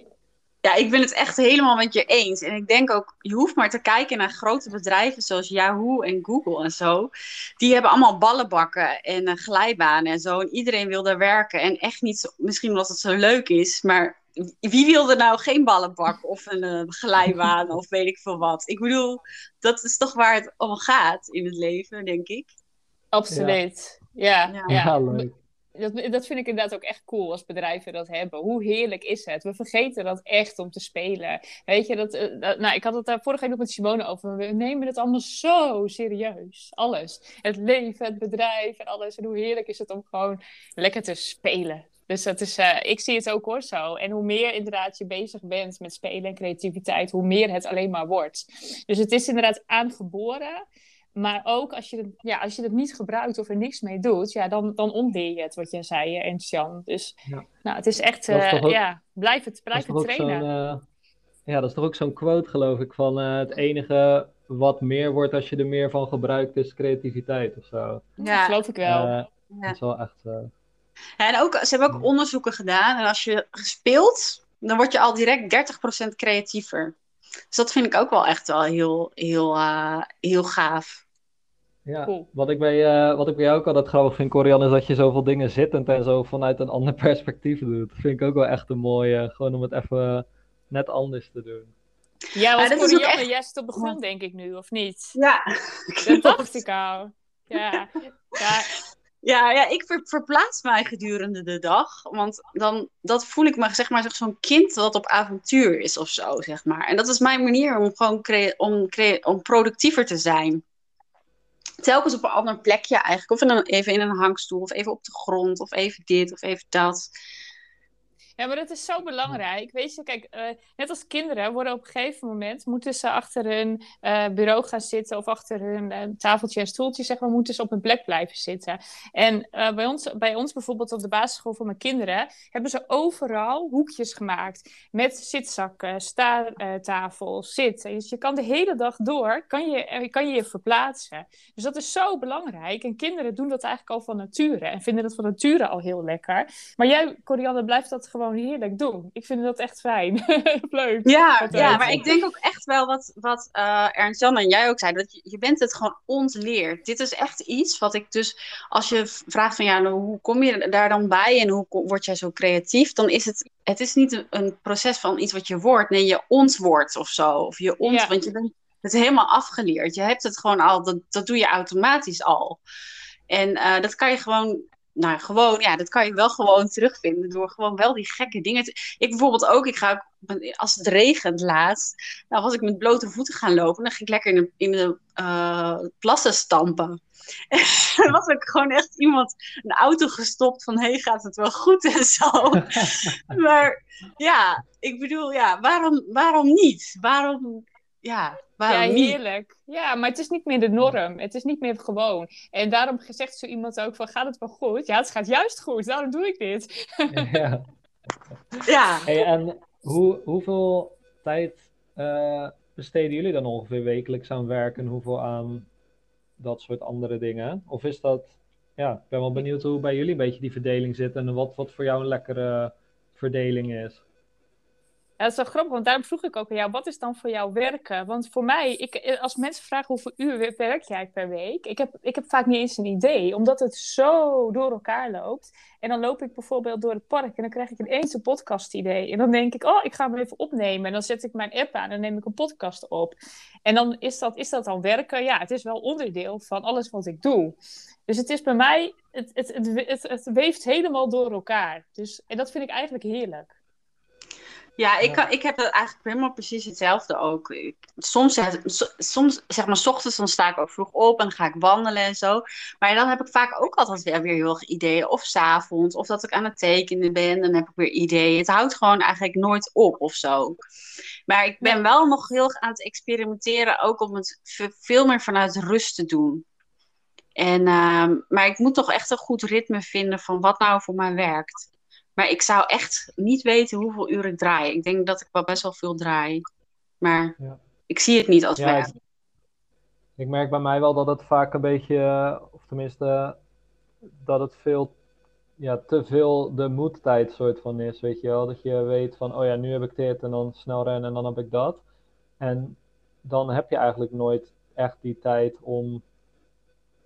Ja, ik ben het echt helemaal met je eens. En ik denk ook, je hoeft maar te kijken naar grote bedrijven zoals Yahoo en Google en zo. Die hebben allemaal ballenbakken en uh, glijbanen en zo. En iedereen wil daar werken. En echt niet, misschien omdat het zo leuk is, maar wie wil er nou geen ballenbak of een uh, glijbaan of weet ik veel wat? Ik bedoel, dat is toch waar het om gaat in het leven, denk ik. Absoluut. Ja, ja. ja. ja leuk dat, dat vind ik inderdaad ook echt cool als bedrijven dat hebben. Hoe heerlijk is het? We vergeten dat echt om te spelen. Weet je, dat, eh, nou, ik had het daar vorige week nog met Simone over. We nemen het allemaal zo serieus. Alles. Het leven, het bedrijf en alles. En hoe heerlijk is het om gewoon lekker te spelen. Dus dat is, uh, ik zie het ook hoor zo. En hoe meer inderdaad je bezig bent met spelen en creativiteit, hoe meer het alleen maar wordt. Dus het is inderdaad aangeboren. Maar ook als je, het, ja, als je het niet gebruikt of er niks mee doet, ja, dan, dan ontleer je het, wat je zei, en Sjan. Dus ja. nou, het is echt, uh, ja, blijf het, blijf het trainen. Uh, ja, dat is toch ook zo'n quote, geloof ik, van uh, het enige wat meer wordt als je er meer van gebruikt, is creativiteit of zo. Ja, geloof ik wel. Ja. Dat is wel echt... Ja, en ook, ze hebben ook onderzoeken gedaan. En als je speelt, dan word je al direct 30% creatiever. Dus dat vind ik ook wel echt wel heel, heel, heel gaaf. Ja, wat, ik bij, uh, wat ik bij jou ook altijd grappig vind, Corian, is dat je zoveel dingen zittend en zo vanuit een ander <laughs> perspectief doet. Dat vind ik ook wel echt een mooie, gewoon om het even net anders te doen. Ja, want ja, Corianne, echt... jij zit op de grond, denk ik nu, of niet? Ja, dat dacht <laughs> ik al. Ja, ja. Ja, ja, ik ver, verplaats mij gedurende de dag. Want dan dat voel ik me, zeg maar, zo'n kind dat op avontuur is of zo, zeg maar. En dat is mijn manier om gewoon om, om productiever te zijn telkens op een ander plekje eigenlijk. Of in een, even in een hangstoel, of even op de grond, of even dit, of even dat. Ja, maar dat is zo belangrijk. Weet je, kijk, uh, net als kinderen worden op een gegeven moment moeten ze achter hun uh, bureau gaan zitten of achter hun uh, tafeltje en stoeltje, zeg maar, moeten ze op een plek blijven zitten. En bij, ons, bij ons bijvoorbeeld op de basisschool voor mijn kinderen hebben ze overal hoekjes gemaakt met zitzakken, staartafels, zitten. Dus je kan de hele dag door, kan je, kan je je verplaatsen. Dus dat is zo belangrijk. En kinderen doen dat eigenlijk al van nature en vinden dat van nature al heel lekker. Maar jij, Corianne, blijft dat gewoon gewoon heerlijk doen. Ik vind dat echt fijn. <laughs> Leuk. Ja, ja maar ik denk ook echt wel wat, wat uh, Ernst Jan en jij ook zei. Dat je, je bent het gewoon ontleerd. Dit is echt iets wat ik dus... Als je vraagt van ja, nou, hoe kom je daar dan bij? En hoe word jij zo creatief? Dan is het... Het is niet een proces van iets wat je wordt. Nee, je ontwoordt of zo. Of je ont... Want je bent het helemaal afgeleerd. Je hebt het gewoon al... Dat, dat doe je automatisch al. En uh, dat kan je gewoon nou, gewoon, ja, dat kan je wel gewoon terugvinden door gewoon wel die gekke dingen te... Ik bijvoorbeeld ook, ik ga als het regent laatst, nou was ik met blote voeten gaan lopen, dan ging ik lekker in de, in de uh, plassen stampen. <laughs> En was ook gewoon echt iemand een auto gestopt van, hé, hey, gaat het wel goed en zo. <laughs> maar ja, ik bedoel, ja, waarom, waarom niet? Waarom, ja, ja, heerlijk. Ja, maar het is niet meer de norm. Het is niet meer gewoon. En daarom zegt zo iemand ook van, gaat het wel goed? Ja, het gaat juist goed. Daarom doe ik dit. <laughs> <laughs> ja. ja. Hey, en hoe, hoeveel tijd uh, besteden jullie dan ongeveer wekelijks aan werk en hoeveel aan dat soort andere dingen? Of is dat, ja, ik ben wel benieuwd hoe bij jullie een beetje die verdeling zit en wat, wat voor jou een lekkere verdeling is. Ja, dat is wel grappig, want daarom vroeg ik ook aan jou, wat is dan voor jou werken? Want voor mij, ik, als mensen vragen hoeveel uur werk jij per week, ik heb, ik heb vaak niet eens een idee, omdat het zo door elkaar loopt. En dan loop ik bijvoorbeeld door het park en dan krijg ik ineens een podcast-idee. En dan denk ik, oh, ik ga hem even opnemen. En dan zet ik mijn app aan en neem ik een podcast op. En dan is dat, is dat dan werken? Ja, het is wel onderdeel van alles wat ik doe. Dus het is bij mij, het, het, het, het, het weeft helemaal door elkaar. Dus, en dat vind ik eigenlijk heerlijk. Ja, ik, Kan, ik heb dat eigenlijk helemaal precies hetzelfde ook. Ik, soms, soms, zeg maar, s ochtends dan sta ik ook vroeg op en dan ga ik wandelen en zo. Maar dan heb ik vaak ook altijd weer, weer heel erg ideeën. Of s'avonds, of dat ik aan het tekenen ben, dan heb ik weer ideeën. Het houdt gewoon eigenlijk nooit op of zo. Maar ik ben wel nog heel erg aan het experimenteren, ook om het veel meer vanuit rust te doen. En, uh, maar ik moet toch echt een goed ritme vinden van wat nou voor mij werkt. Maar ik zou echt niet weten hoeveel uur ik draai. Ik denk dat ik wel best wel veel draai. Maar ja. ik zie het niet als ja, werk. Ik, merk bij mij wel dat het vaak een beetje, of tenminste, dat het veel, ja, te veel de moedtijd soort van is. Weet je wel? Dat je weet van, oh ja, nu heb ik dit en dan snel rennen en dan heb ik dat. En dan heb je eigenlijk nooit echt die tijd om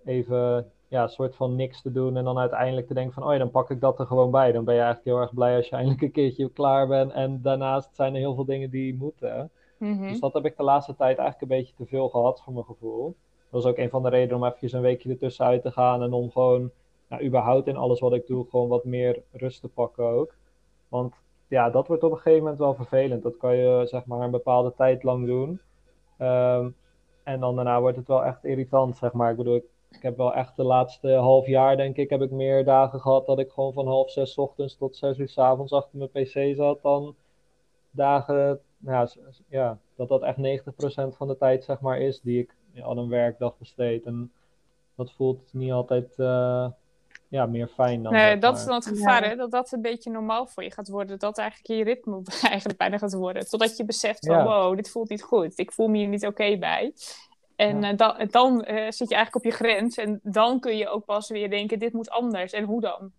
even ja, soort van niks te doen en dan uiteindelijk te denken van, oh ja, dan pak ik dat er gewoon bij. Dan ben je eigenlijk heel erg blij als je <laughs> eindelijk een keertje klaar bent. En daarnaast zijn er heel veel dingen die moeten. Mhm. Dus dat heb ik de laatste tijd eigenlijk een beetje te veel gehad voor mijn gevoel. Dat was ook een van de redenen om even een weekje ertussenuit te gaan en om gewoon, nou, überhaupt in alles wat ik doe, gewoon wat meer rust te pakken ook. Want ja, dat wordt op een gegeven moment wel vervelend. Dat kan je zeg maar een bepaalde tijd lang doen. Ehm, en dan daarna wordt het wel echt irritant, zeg maar. Ik bedoel, ik ik heb wel echt de laatste half jaar, denk ik, heb ik meer dagen gehad dat ik gewoon van half zes ochtends tot zes uur s avonds achter mijn pc zat. Dan dagen, nou, ja, dat dat echt 90% van de tijd, zeg maar, is die ik aan een werkdag besteed. En dat voelt niet altijd uh, ja, meer fijn dan. Nee, dat is dan het gevaar, hè? Dat dat een beetje normaal voor je gaat worden. Dat eigenlijk je ritme <laughs> eigenlijk bijna gaat worden. Totdat je beseft van, wow, dit voelt niet goed. Ik voel me hier niet oké bij. En uh, dan, dan uh, zit je eigenlijk op je grens. En dan kun je ook pas weer denken, dit moet anders. En hoe dan?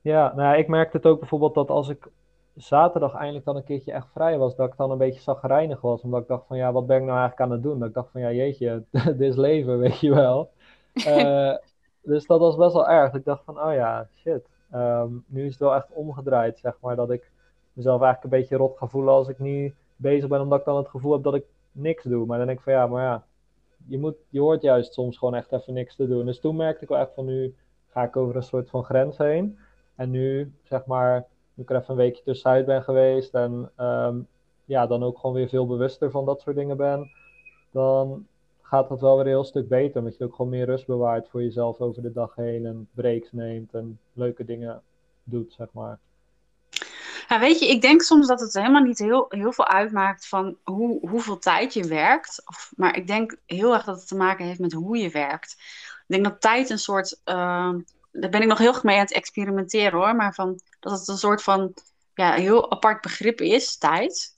Ja, nou ja, ik merkte het ook bijvoorbeeld dat als ik zaterdag eindelijk dan een keertje echt vrij was, dat ik dan een beetje zagrijnig was. Omdat ik dacht van, ja, wat ben ik nou eigenlijk aan het doen? Dat ik dacht van, ja, jeetje, <laughs> dit is leven, weet je wel. Uh, <laughs> dus dat was best wel erg. Ik dacht van, oh ja, shit. Um, nu is het wel echt omgedraaid, zeg maar. Dat ik mezelf eigenlijk een beetje rot ga voelen als ik niet bezig ben, omdat ik dan het gevoel heb dat ik niks doe. Maar dan denk ik van, ja, maar ja, je, moet, je hoort juist soms gewoon echt even niks te doen. Dus toen merkte ik wel echt van nu ga ik over een soort van grens heen. En nu, zeg maar, nu ik er even een weekje tussenuit ben geweest en ehm, ja, dan ook gewoon weer veel bewuster van dat soort dingen ben, dan gaat dat wel weer een heel stuk beter. Omdat je ook gewoon meer rust bewaart voor jezelf over de dag heen en breaks neemt en leuke dingen doet, zeg maar. Ja, weet je, ik denk soms dat het helemaal niet heel, heel veel uitmaakt van hoe, hoeveel tijd je werkt. Of, maar ik denk heel erg dat het te maken heeft met hoe je werkt. Ik denk dat tijd een soort. Uh, daar ben ik nog heel erg mee aan het experimenteren hoor. Maar van, dat het een soort van ja, heel apart begrip is, tijd.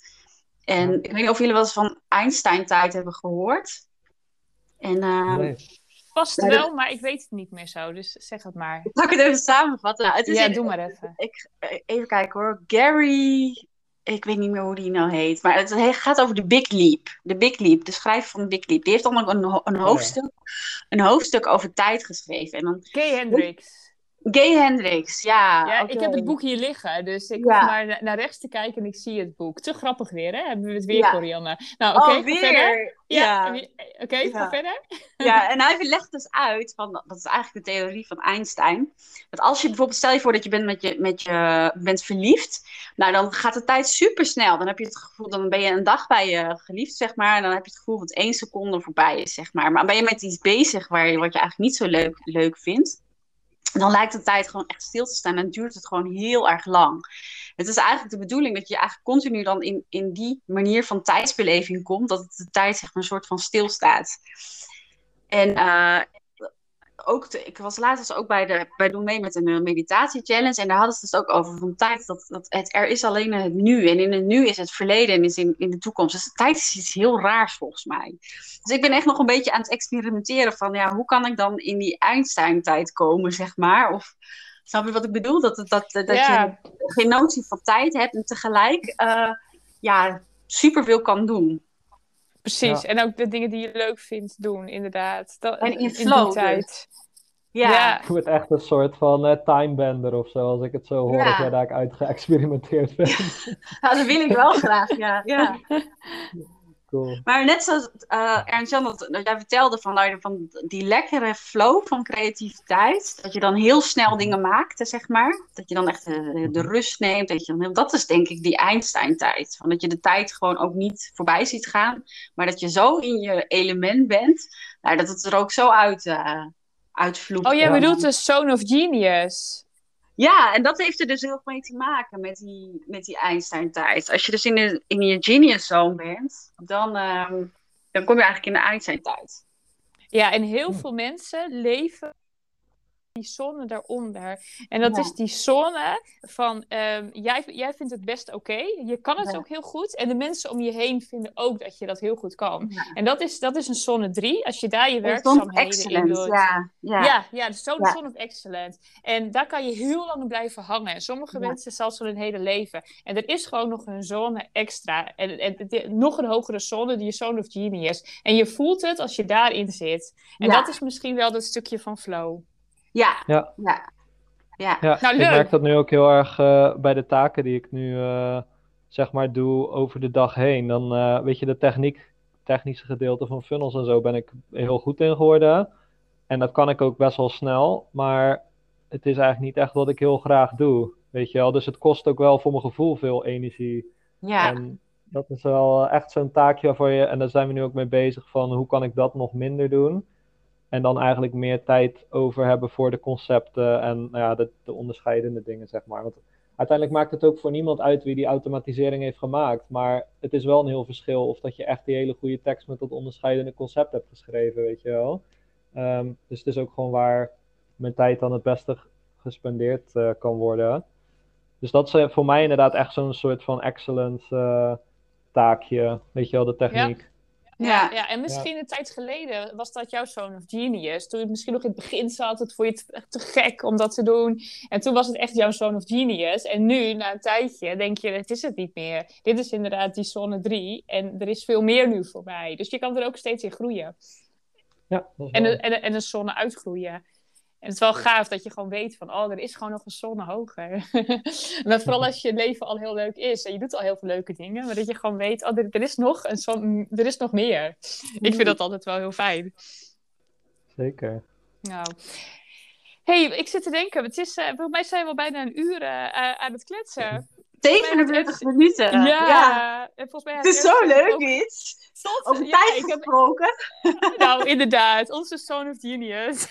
En ik weet niet of jullie wel eens van Einstein-tijd hebben gehoord. En, uh, nee. Past wel, maar ik weet het niet meer zo, dus zeg het maar. Zal ik het even samenvatten? Nou, het is ja, doe maar even. Ik, even kijken hoor. Gary, ik weet niet meer hoe die nou heet, maar het gaat over de Big Leap. De Big Leap, de schrijver van de Big Leap. Die heeft dan ook een, een, oh hoofdstuk, een hoofdstuk over tijd geschreven. En dan, Kay Hendricks. Gay Hendricks, ja. Ja, ik heb het boek hier liggen, dus ik ja. hoef maar naar rechts te kijken en ik zie het boek. Te grappig weer, hè? Hebben we het weer, ja. Corianne. Nou, oké, okay, oh, verder. Ja. ja. Oké, okay, verder. <laughs> Ja, en hij legt dus uit, van, dat is eigenlijk de theorie van Einstein, dat als je bijvoorbeeld, stel je voor dat je bent, met je, met je, bent verliefd, nou dan gaat de tijd super snel. Dan heb je het gevoel, dan ben je een dag bij je geliefd, zeg maar, en dan heb je het gevoel dat één seconde voorbij is, zeg maar. Maar ben je met iets bezig waar je, wat je eigenlijk niet zo leuk, leuk vindt, dan lijkt de tijd gewoon echt stil te staan en duurt het gewoon heel erg lang. Het is eigenlijk de bedoeling dat je eigenlijk continu dan in, in die manier van tijdsbeleving komt, dat de tijd zeg maar een soort van stilstaat. En uh, ook ik was laatst ook bij de bij Doen mee met een uh, meditatie challenge en daar hadden ze het dus ook over van tijd dat, dat het er is alleen het nu en in het nu is het verleden en is in, in de toekomst. Dus de tijd is iets heel raars volgens mij. Dus ik ben echt nog een beetje aan het experimenteren van ja, hoe kan ik dan in die Einstein tijd komen zeg maar of Snap je wat ik bedoel? Dat, dat, dat, dat je geen notie van tijd hebt en tegelijk uh, ja, superveel kan doen. Precies, Ja. en ook de dingen die je leuk vindt doen, inderdaad. Dat, En in die flow dus. tijd. Ja, Ja. Ik word echt een soort van eh, timebender of zo, als ik het zo hoor, Ja. dat jij daar uit geëxperimenteerd bent. Nou, dat wil ik wel graag, ja. <laughs> ja. Cool. Maar net zoals eh Ernst-Jan, dat, dat jij vertelde van, nou, van die lekkere flow van creativiteit. Dat je dan heel snel dingen maakt, zeg maar. Dat je dan echt de, de rust neemt. Dat, je dan, dat is denk ik die Einstein-tijd. Van dat je de tijd gewoon ook niet voorbij ziet gaan. Maar dat je zo in je element bent. Nou, dat het er ook zo uit, eh uitvloeit. Oh, jij bedoelt de Zone of Genius. Ja, en dat heeft er dus heel veel mee te maken met die, met die Einstein-tijd. Als je dus in, de, in je genius zone bent, dan, ehm, dan kom je eigenlijk in de Einstein-tijd. Ja, en heel Hm. veel mensen leven die zone daaronder. En dat Ja. is die zone van, ehm, jij, jij vindt het best oké, je kan het Ja. ook heel goed. En de mensen om je heen vinden ook dat je dat heel goed kan. Ja. En dat is, dat is een zone 3, als je daar je werkzaamheden in doet. ja. ja. Ja, de zone, of excellence. En daar kan je heel lang blijven hangen. Sommige mensen zelfs al hun hele leven. En er is gewoon nog een zone extra. En, en, en- nog een hogere zone, die zone of genius. En je voelt het als je daarin zit. En dat is misschien wel dat stukje van flow. Ja. Ja. ja. ja. Ja, Nou, ik merk dat nu ook heel erg eh, bij de taken die ik nu eh, zeg maar doe over de dag heen. Dan eh, weet je, de techniek, technische gedeelte van funnels en zo ben ik heel goed in geworden. En dat kan ik ook best wel snel, maar het is eigenlijk niet echt wat ik heel graag doe. Weet je wel, dus het kost ook wel voor mijn gevoel veel energie. Ja. En dat is wel echt zo'n taakje waarvoor je, en daar zijn we nu ook mee bezig, van hoe kan ik dat nog minder doen? En dan eigenlijk meer tijd over hebben voor de concepten en nou ja, de, de onderscheidende dingen, zeg maar. Want uiteindelijk maakt het ook voor niemand uit wie die automatisering heeft gemaakt. Maar het is wel een heel verschil of dat je echt die hele goede tekst met dat onderscheidende concept hebt geschreven, weet je wel. Ehm, dus het is ook gewoon waar mijn tijd dan het beste gespendeerd eh, kan worden. Dus dat is eh, voor mij inderdaad echt zo'n soort van excellence eh, taakje, weet je wel, de techniek. Ja. Ja, en misschien een tijd geleden was dat jouw zone of genius. Toen je misschien nog in het begin zat, het vond je het echt te gek om dat te doen. En toen was het echt jouw zone of genius. En nu, na een tijdje, denk je, het is het niet meer. Dit is inderdaad die zone 3 en er is veel meer nu voorbij. Dus je kan er ook steeds in groeien. Ja, dat is En, en, en een zone uitgroeien. En het is wel gaaf dat je gewoon weet van, oh, er is gewoon nog een zone hoger. <laughs> maar vooral als je leven al heel leuk is en je doet al heel veel leuke dingen, maar dat je gewoon weet, oh, er, er is nog een zone, er is nog meer. Ik vind dat altijd wel heel fijn. Zeker. Nou. hey, ik zit te denken, het is, eh, volgens mij zijn we al bijna een uur eh, eh, aan het kletsen. 47 minuten. Ja, Ja. en volgens mij Het is zo leuk, ook- iets. Tot, Over ja, tijd ik heb, gesproken. nou, inderdaad, onze Zone of Genius.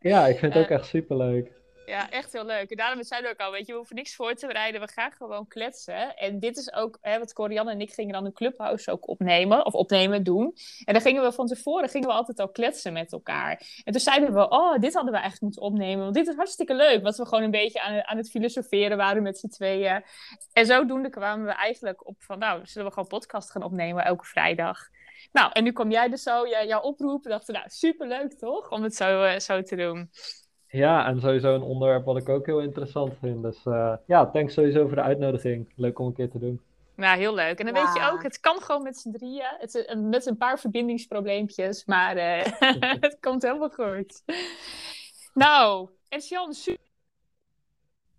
Ja, ik vind het ook Eh, echt superleuk. Ja, echt heel leuk. En daarom zeiden we ook al, weet je, we hoeven niks voor te bereiden. We gaan gewoon kletsen. En dit is ook, hè, wat Corianne en ik gingen dan een clubhouse ook opnemen. Of opnemen, doen. En dan gingen we van tevoren, gingen we altijd al kletsen met elkaar. En toen zeiden we, oh, dit hadden we eigenlijk moeten opnemen. Want dit is hartstikke leuk. Want we gewoon een beetje aan, aan het filosoferen waren met z'n tweeën. En zodoende kwamen we eigenlijk op van, nou, zullen we gewoon podcast gaan opnemen elke vrijdag. Nou, en nu kwam jij dus zo, jouw oproep. dachten we, nou, superleuk toch? Om het zo, eh, zo te doen. Ja, en sowieso een onderwerp wat ik ook heel interessant vind. Dus eh, ja, thanks sowieso voor de uitnodiging. Leuk om een keer te doen. Nou, heel leuk. En dan weet je Ja. ook, het kan gewoon met z'n drieën. Het met een paar verbindingsprobleempjes, maar eh, <laughs> <laughs> het komt helemaal goed. Nou, en Sjan, super.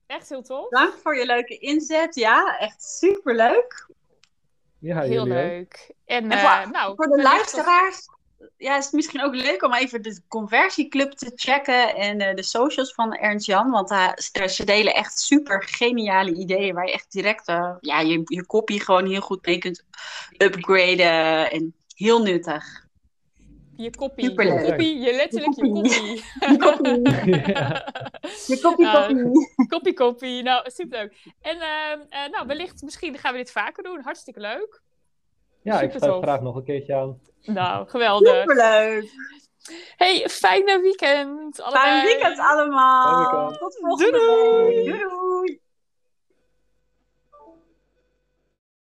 Echt heel tof. Dank voor je leuke inzet. Ja, echt superleuk. Ja, Heel leuk. En, En eh, voor- nou, Voor de luisteraars ja, is het misschien ook leuk om even de conversieclub te checken en eh, de socials van Ernst Jan. Want daar- ze delen echt super geniale ideeën waar je echt direct eh, ja, je, je kopie gewoon heel goed mee kunt upgraden. En heel nuttig. Je. Superleuk. Je koppie, je letterlijk je koppie. Je kopie, je kopie, <laughs> Ja. kopie. Nou, superleuk. En ehm, eh, nou, wellicht, misschien gaan we dit vaker doen. Hartstikke leuk. Ja, ik sluit graag nog een keertje aan. Nou, geweldig. Superleuk. Hey, fijne weekend. Fijn allebei. weekend allemaal. Tot volgende Doei, doei. week. Doei doei.